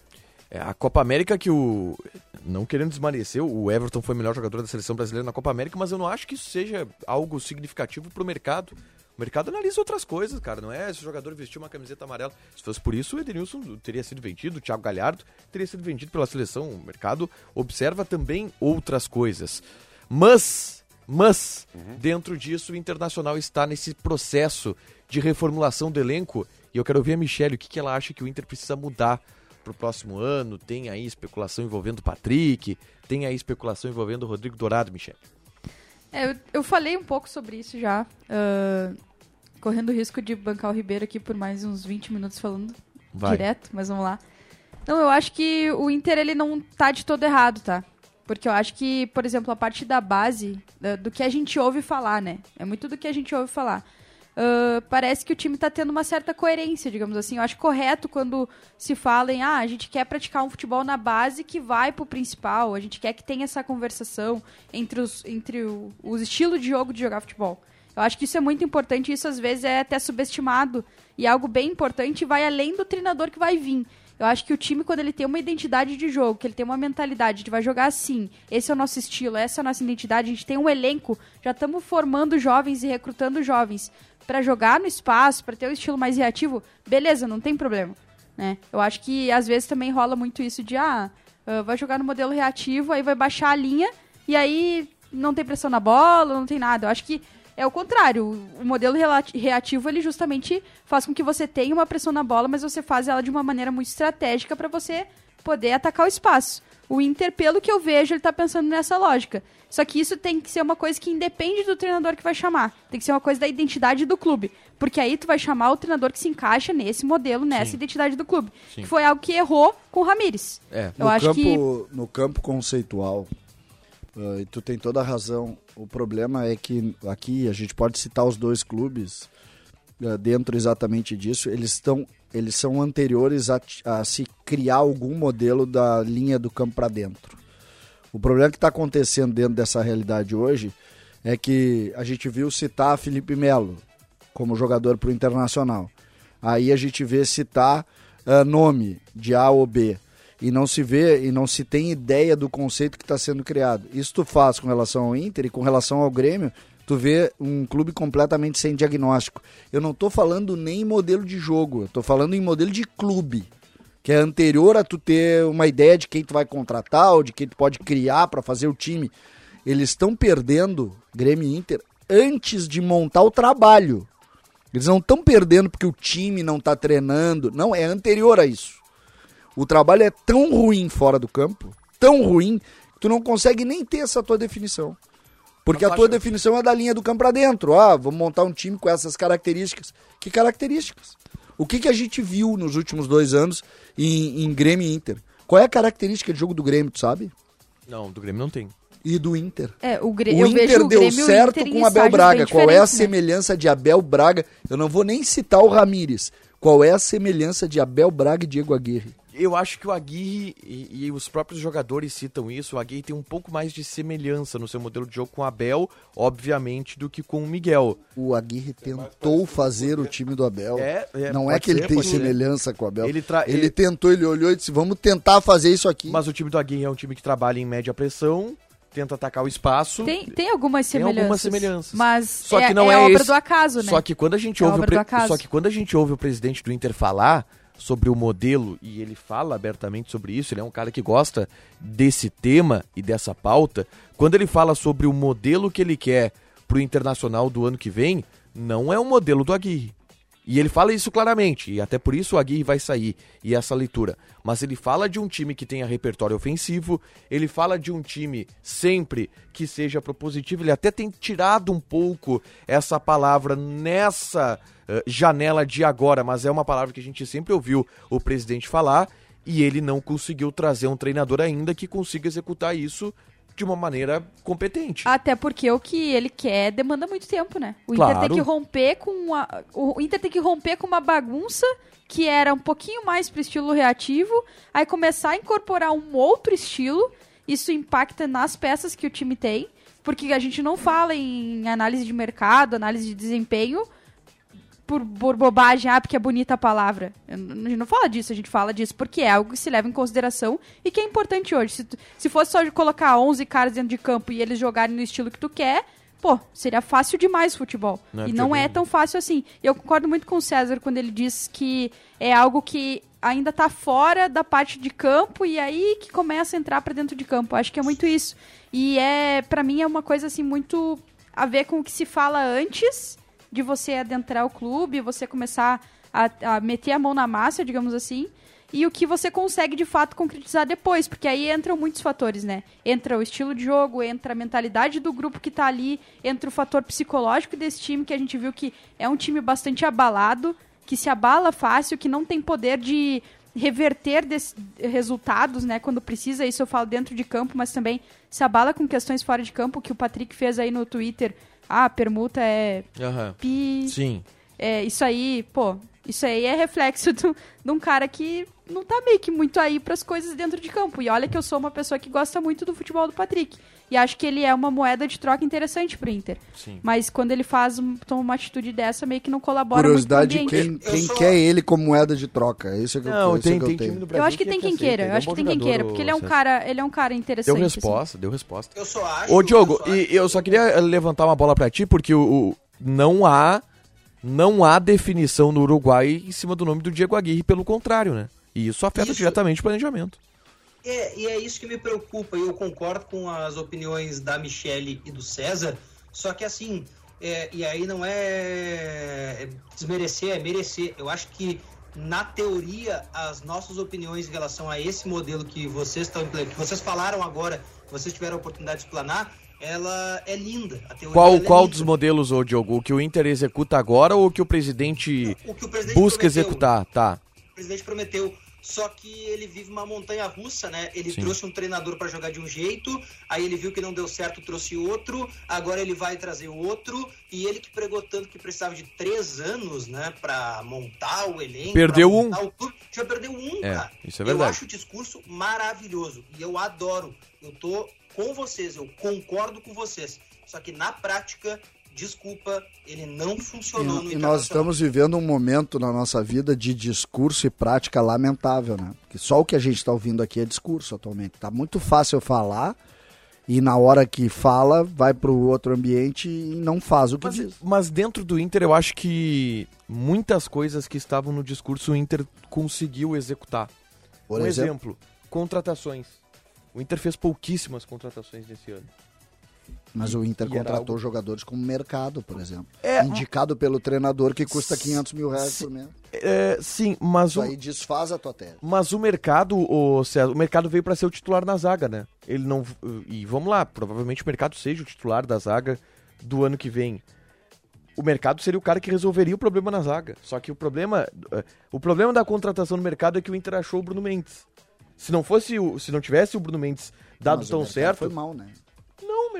É, a Copa América que o. Não querendo desmanecer, o Everton foi o melhor jogador da seleção brasileira na Copa América, mas eu não acho que isso seja algo significativo pro mercado. O mercado analisa outras coisas, cara. Não é se o jogador vestiu uma camiseta amarela. Se fosse por isso, o Edenilson teria sido vendido, o Thiago Galhardo teria sido vendido pela seleção. O mercado observa também outras coisas. Mas, mas, dentro disso, o Internacional está nesse processo de reformulação do elenco. E eu quero ouvir a Michelle, o que, que ela acha que o Inter precisa mudar pro próximo ano. Tem aí especulação envolvendo o Patrick, tem aí especulação envolvendo o Rodrigo Dourado, Michelle. É, eu, eu falei um pouco sobre isso já. ah, correndo o risco de bancar o Ribeiro aqui por mais uns 20 minutos falando Vai. direto, mas vamos lá. Não, eu acho que o Inter ele não tá de todo errado, tá? Porque eu acho que, por exemplo, a parte da base, do que a gente ouve falar, né? É muito do que a gente ouve falar. Ah, parece que o time tá tendo uma certa coerência, digamos assim. Eu acho correto quando se fala em, ah, a gente quer praticar um futebol na base que vai pro principal, a gente quer que tenha essa conversação entre os, entre o, os estilos de jogo de jogar futebol. Eu acho que isso é muito importante, isso às vezes é até subestimado e é algo bem importante vai além do treinador que vai vir. Eu acho que o time, quando ele tem uma identidade de jogo, que ele tem uma mentalidade, gente vai jogar assim, esse é o nosso estilo, essa é a nossa identidade, a gente tem um elenco, já estamos formando jovens e recrutando jovens para jogar no espaço, para ter um estilo mais reativo, beleza, não tem problema. Né? Eu acho que às vezes também rola muito isso de, ah, ah, vai jogar no modelo reativo, aí vai baixar a linha e aí não tem pressão na bola, não tem nada. Eu acho que é o contrário. O- modelo reativo, ele justamente faz com que você tenha uma pressão na bola, mas você faz ela de uma maneira muito estratégica para você poder atacar o espaço. O Inter, pelo que eu vejo, ele tá pensando nessa lógica. Só que isso tem que ser uma coisa que independe do treinador que vai chamar. Tem que ser uma coisa da identidade do clube. Porque aí tu vai chamar o treinador que se encaixa nesse modelo, nessa Sim. identidade do clube. Sim. Que foi algo que errou com o Ramires. É. Eu no acho campo, que No campo conceitual, e tu tem toda a razão, o problema é que aqui a gente pode citar os dois clubes ah, dentro exatamente disso, eles estão eles são anteriores a, a se criar algum modelo da linha do campo para dentro. O problema que está acontecendo dentro dessa realidade hoje é que a gente viu citar Felipe Melo como jogador para o Internacional. Aí a gente vê citar ah, nome de A ou B e não se vê e não se tem ideia do conceito que está sendo criado. Isso tu faz com relação ao Inter e com relação ao Grêmio, tu vê um clube completamente sem diagnóstico. Eu não estou falando nem em modelo de jogo, eu estou falando em modelo de clube que é anterior a tu ter uma ideia de quem tu vai contratar ou de quem tu pode criar para fazer o time. Eles estão perdendo Grêmio e Inter antes de montar o trabalho. Eles não estão perdendo porque o time não está treinando. Não, é anterior a isso. O trabalho é tão ruim fora do campo, tão ruim, que tu não consegue nem ter essa tua definição. Porque a tua acha- definição é da linha do campo pra dentro. Ah, vamos montar um time com essas características. Que características? O que, que a gente viu nos últimos dois anos em, em Grêmio e Inter? Qual é a característica de jogo do Grêmio, tu sabe? Não, do Grêmio não tem. E do Inter? é, o, Grê- O Inter deu Grêmio o certo Inter com o Abel Braga. Qual é a né? semelhança de Abel Braga? Eu não vou nem citar o Ramires. Qual é a semelhança de Abel Braga e Diego Aguirre? Eu acho que o Aguirre, e, e os próprios jogadores citam isso, o Aguirre tem um pouco mais de semelhança no seu modelo de jogo com o Abel, obviamente, do que com o Miguel. O Aguirre tentou fazer o time do Abel. É, é, não é que ele ser, tem pode ser. semelhança com o Abel. Ele tra- ele ele- tentou, ele olhou e disse: vamos tentar fazer isso aqui. Mas o time do Aguirre é um time que trabalha em média pressão, tenta atacar o espaço. Tem, tem algumas Tem semelhanças. algumas semelhanças. Mas Só é, que não é é obra esse- do acaso, né? Só que quando a gente É ouve o obra pre- do acaso. só que quando a gente ouve o presidente do Inter falar sobre o modelo e ele fala abertamente sobre isso, ele é um cara que gosta desse tema e dessa pauta. Quando ele fala sobre o modelo que ele quer pro Internacional do ano que vem, não é o modelo do Aguirre. E ele fala isso claramente, e até por isso o Aguirre vai sair, e essa leitura. Mas ele fala de um time que tenha repertório ofensivo, ele fala de um time sempre que seja propositivo, ele até tem tirado um pouco essa palavra nessa eh, janela de agora, mas é uma palavra que a gente sempre ouviu o presidente falar, e ele não conseguiu trazer um treinador ainda que consiga executar isso de uma maneira competente. Até porque o que ele quer demanda muito tempo, né? O Claro. Inter tem que romper com a, o Inter tem que romper com uma bagunça que era um pouquinho mais pro estilo reativo, aí começar a incorporar um outro estilo. Isso impacta nas peças que o time tem, porque a gente não fala em análise de mercado, análise de desempenho por, por bobagem, ah, porque é bonita a palavra. Eu A gente não fala disso, a gente fala disso porque é algo que se leva em consideração e que é importante hoje. Se, se fosse só colocar 11 caras dentro de campo e eles jogarem no estilo que tu quer, pô, seria fácil demais o futebol. Não é e não é tão fácil assim. E eu concordo muito com o César quando ele diz que é algo que ainda tá fora da parte de campo e aí que começa a entrar pra dentro de campo. Eu acho que é muito isso. E é, para mim é uma coisa assim muito a ver com o que se fala antes de você adentrar o clube, você começar a, a meter a mão na massa, digamos assim, e o que você consegue de fato concretizar depois, porque aí entram muitos fatores, né? Entra o estilo de jogo, entra a mentalidade do grupo que tá ali, entra o fator psicológico desse time, que a gente viu que é um time bastante abalado, que se abala fácil, que não tem poder de reverter resultados, né, quando precisa, isso eu falo dentro de campo, mas também se abala com questões fora de campo, que o Patrick fez aí no Twitter, ah, permuta é Aham. pi, Sim. é, isso aí, pô, isso aí é reflexo [LAUGHS] do- de um cara que não tá meio que muito aí pras coisas dentro de campo. E olha que eu sou uma pessoa que gosta muito do futebol do Patrick. E acho que ele é uma moeda de troca interessante pro Inter. Sim. Mas quando ele faz, um- toma uma atitude dessa, meio que não colabora Curiosidade, muito com quem, quem Eu sou- quer ele como moeda de troca? É Isso que eu, Não, isso tem, que tem eu tenho. time no Brasil Eu acho que tem quem aceita, queira, eu é acho que tem quem queira, porque ele é um cara, ele é um cara interessante. Deu assim. resposta, deu resposta. Eu só acho. Ô, Diogo, eu só e eu só queria levantar uma bola pra ti, porque o, o- não há não há definição no Uruguai em cima do nome do Diego Aguirre, pelo contrário, né? E isso afeta Isso. diretamente o planejamento. É, e é isso que me preocupa. E eu concordo com as opiniões da Michele e do César. Só que assim, é, e aí não é desmerecer, é merecer. Eu acho que na teoria as nossas opiniões em relação a esse modelo que vocês estão que vocês falaram agora, que vocês tiveram a oportunidade de explanar, ela é linda. Qual, é qual linda. dos modelos, ô Diogo? O que o Inter executa agora ou o que o presidente O que o presidente busca prometeu. executar? Tá. o presidente prometeu. Só que ele vive uma montanha russa, né? Ele Sim. trouxe um treinador para jogar de um jeito, aí ele viu que não deu certo, trouxe outro, agora ele vai trazer outro, e ele que pregou tanto que precisava de três anos, né, para montar o elenco. Perdeu um. clube. Já perdeu um, É, cara. isso é Eu verdade. acho o discurso maravilhoso e eu adoro. Eu tô com vocês, eu concordo com vocês. Só que na prática, desculpa, ele não funcionou no E, e nós estamos vivendo um momento na nossa vida de discurso e prática lamentável, né? Porque só o que a gente está ouvindo aqui é discurso atualmente. Tá muito fácil falar e na hora que fala vai para o outro ambiente e não faz o que Mas, diz. mas dentro do Inter, eu acho que muitas coisas que estavam no discurso o Inter conseguiu executar. Por um exemplo, exemplo, contratações. O Inter fez pouquíssimas contratações nesse ano. Mas o Inter contratou algo- jogadores como mercado, por exemplo. É, Indicado pelo treinador que custa 500 mil reais por mês. É, sim, mas Isso o, aí desfaz a tua tese. mas o mercado, o César, o mercado veio para ser o titular na zaga, né? Ele não e vamos lá, provavelmente o mercado seja o titular da zaga do ano que vem. O mercado seria o cara que resolveria o problema na zaga. Só que o problema, eh, o problema da contratação no mercado é que o Inter achou o Bruno Mendes. Se não fosse o, se não tivesse o Bruno Mendes dado Mas tão certo, Foi mal, né?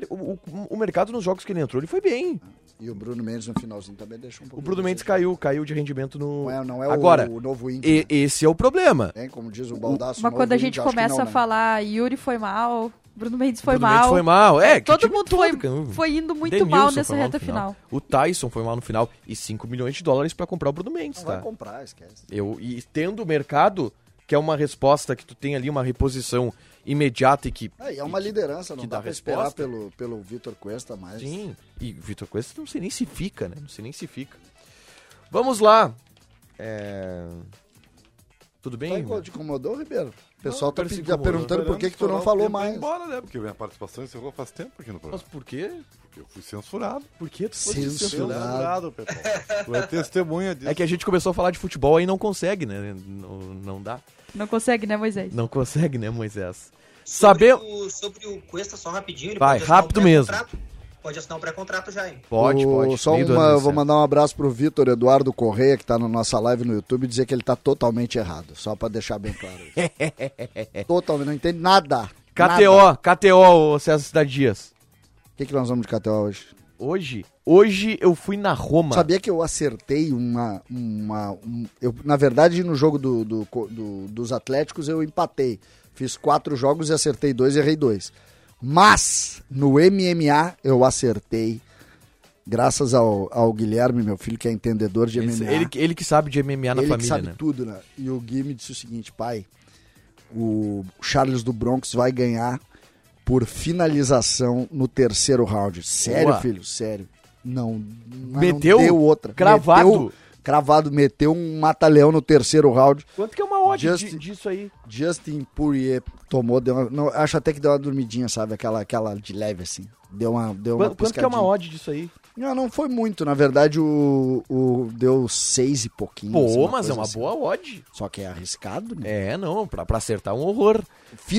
O o, mercado nos jogos que ele entrou, ele foi bem. E o Bruno Mendes no finalzinho também deixou um pouco. O Bruno de Mendes caiu, caiu de rendimento no Não é, não é Agora, o, o novo Inter. e- né? esse é o problema. Hein, como diz o Baldaço. Mas novo quando a gente começa não, a né? falar Yuri foi mal, Bruno Mendes foi Bruno mal. Mendes foi mal, é. que todo mundo foi, foi indo muito Denilson mal nessa no reta final. O Tyson foi mal no final. E 5 milhões de dólares pra comprar o Bruno Mendes, Não vai tá? comprar, esquece. Eu, e tendo o mercado, que é uma resposta que tu tem ali, uma reposição imediata e que. É, é uma e que- liderança, não que dá, dá pra esperar resposta. pelo, pelo Vitor Cuesta mais. Sim. E Vitor Cuesta não sei nem se fica, né? Não sei nem se fica. Vamos lá. É... Tudo bem? Tá, te incomodou, Ribeiro? O pessoal Não, tá incomodou. perguntando por que, que tu não falou mais. embora, né? Porque minha participação encerrou faz tempo aqui no Mas programa. por quê? Porque eu fui censurado. Por que tu fosse Censurado. pessoal. Tu é testemunha disso. É que a gente começou a falar de futebol e não consegue, né? Não, não dá. Não consegue, né, Moisés? Não consegue, né, Moisés? Sobre Saber. o, sobre o Cuesta, só rapidinho. Ele Vai, rápido mesmo. Pode assinar um pré-contrato já, hein? Pode, O- pode. Só uma, vou mandar um abraço pro Vitor Eduardo Correia, que tá na nossa live no YouTube, e dizer que ele tá totalmente errado. Só pra deixar bem claro isso. [LAUGHS] totalmente, não entende nada. Nada. KTO, KTO, ô César Cidade Dias. O que, que nós vamos de KTO hoje? Hoje, hoje eu fui na Roma. Sabia que eu acertei uma. uma um- eu, na verdade, no jogo do, do- do- dos Atléticos eu empatei. Fiz quatro jogos e acertei dois e errei dois. Mas no MMA eu acertei. Graças ao, ao Guilherme, meu filho, que é entendedor de Ele, MMA. ele, ele que sabe de MMA na ele que família, sabe né? tudo, né? E o Gui me disse o seguinte, pai, o Charles do Bronx vai ganhar por finalização no terceiro round. Sério, Boa. filho? Sério. Não, Meteu? não deu outra. Cravado? Meteu, cravado, meteu um mata-leão no terceiro round. Quanto que é uma odd Just- di- disso aí? Justin Poirier tomou, deu uma, não, acho até que deu uma dormidinha, sabe? Aquela, aquela de leve, assim. Deu uma, deu uma Quanto, quanto que é uma odd disso aí? Não, não foi muito. Na verdade, o, o deu seis e pouquinho. assim, Pô, uma mas é uma assim. boa odd. Só que é arriscado, né? É, não, pra, pra acertar um horror.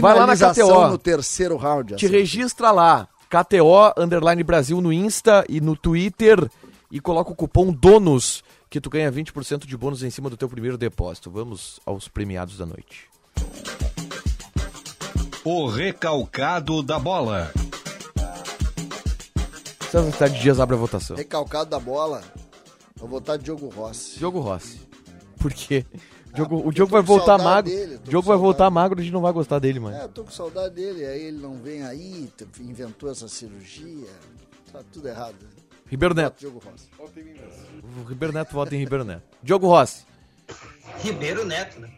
Vai lá na Finalização KTO. no terceiro round. Te assim. registra lá, KTO, underline Brasil no Insta e no Twitter e coloca o cupom DONOS que tu ganha 20% de bônus em cima do teu primeiro depósito. Vamos aos premiados da noite. O recalcado da bola. César Cidade Dias abre a votação. Recalcado da bola. Vou votar Diogo Rossi. Diogo Rossi. Por quê? O Diogo, o Ah, eu Diogo vai voltar magro. dele, O Diogo vai voltar magro, a gente não vai gostar dele, mano. É, eu tô com saudade dele. Aí ele não vem aí, inventou essa cirurgia. Tá tudo errado. Ribeiro Neto. Diogo Rossi. O Ribeiro Neto vota em Ribeiro Neto. Diogo Rossi. Ribeiro Neto, né?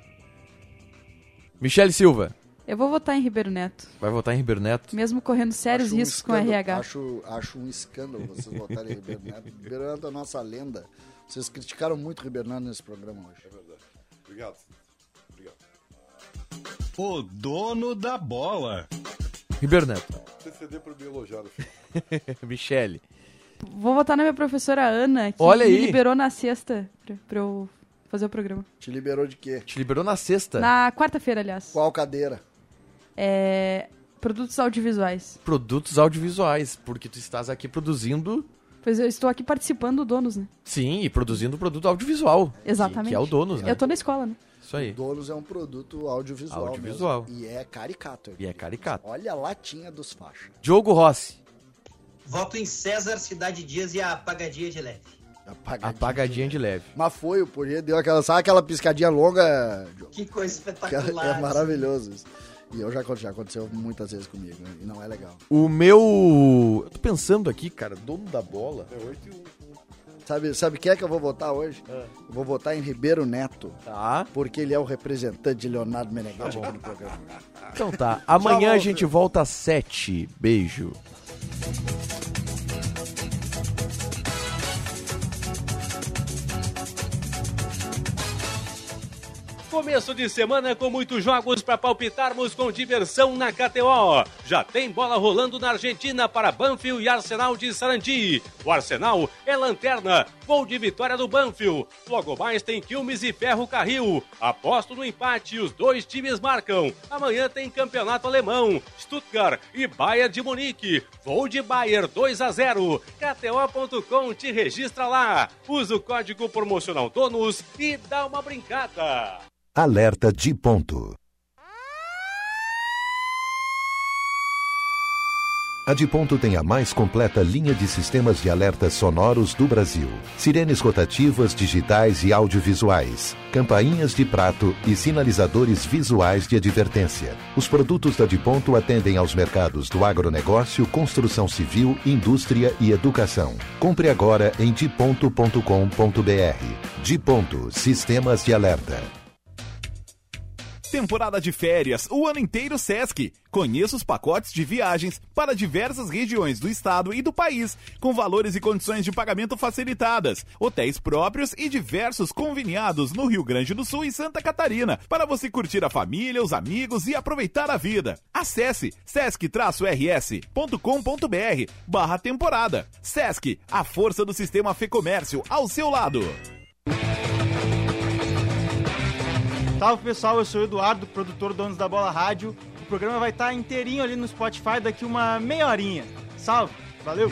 Michele Silva. Eu vou votar em Ribeiro Neto. Vai votar em Ribeiro Neto. Mesmo correndo sérios Acho um riscos com escândalo- RH. Acho, acho um escândalo vocês votarem em Ribeiro Neto. Ribeiro Neto é a nossa lenda. Vocês criticaram muito o Ribeiro Neto nesse programa hoje. Obrigado. Obrigado. O dono da bola. Ribeiro Neto. Ceder pro me elogiar. [LAUGHS] Michele. Vou votar na minha professora Ana, que Olha me aí. liberou na sexta pra, pra eu fazer o programa. Te liberou de quê? Te liberou na sexta. Na quarta-feira, aliás. Qual cadeira? É. Produtos audiovisuais. Produtos audiovisuais, porque tu estás aqui produzindo. Pois eu estou aqui participando do Donos, né? Sim, e produzindo produto audiovisual. que- Exatamente. Que, é o Donos, né? Eu tô na escola, né? Isso aí. Donos é um produto audiovisual. Audiovisual. mesmo. E é caricato. E é caricato. Olha a latinha dos faixas. Diogo Rossi. Voto em César Cidade Dias e a apagadinha de leve. Apagadinha. Apagadinha de leve. Mas foi, o Poirier deu aquela, sabe aquela piscadinha longa? Diogo? Que coisa Que espetacular. É maravilhoso isso. E eu já, já aconteceu muitas vezes comigo, né? e não é legal. O meu. Eu tô pensando aqui, cara, dono da bola. É 8 e 1. Sabe, sabe quem é que eu vou votar hoje? Eu vou votar em Ribeiro Neto, Tá. porque ele é o representante de Leonardo Meneghetti aqui no programa. Então tá. Amanhã a gente volta às sete. Beijo. Começo de semana com muitos jogos para palpitarmos com diversão na KTO. Já tem bola rolando na Argentina para Banfield e Arsenal de Sarandi. O Arsenal é lanterna, gol de vitória do Banfield. Logo mais tem Quilmes e Ferro Carril. Aposto no empate, os dois times marcam. Amanhã tem campeonato alemão, Stuttgart e Bayern de Munique. Gol de Bayern 2 a 0. KTO.com te registra lá. Usa o código promocional DONOS e dá uma brincada. Alerta de ponto. A de ponto tem a mais completa linha de sistemas de alertas sonoros do Brasil. Sirenes rotativas, digitais e audiovisuais, campainhas de prato e sinalizadores visuais de advertência. Os produtos da de ponto atendem aos mercados do agronegócio, construção civil, indústria e educação. Compre agora em diponto.com.br. De ponto, sistemas de alerta. Temporada de férias, o ano inteiro Sesc. Conheça os pacotes de viagens para diversas regiões do estado e do país, com valores e condições de pagamento facilitadas, hotéis próprios e diversos conveniados no Rio Grande do Sul e Santa Catarina, para você curtir a família, os amigos e aproveitar a vida. Acesse sesc-rs.com.br barra temporada. Sesc, a força do sistema Fê Comércio ao seu lado. Salve pessoal, eu sou o Eduardo, produtor do Donos da Bola Rádio. O programa vai estar inteirinho ali no Spotify daqui uma meia horinha. Salve, valeu!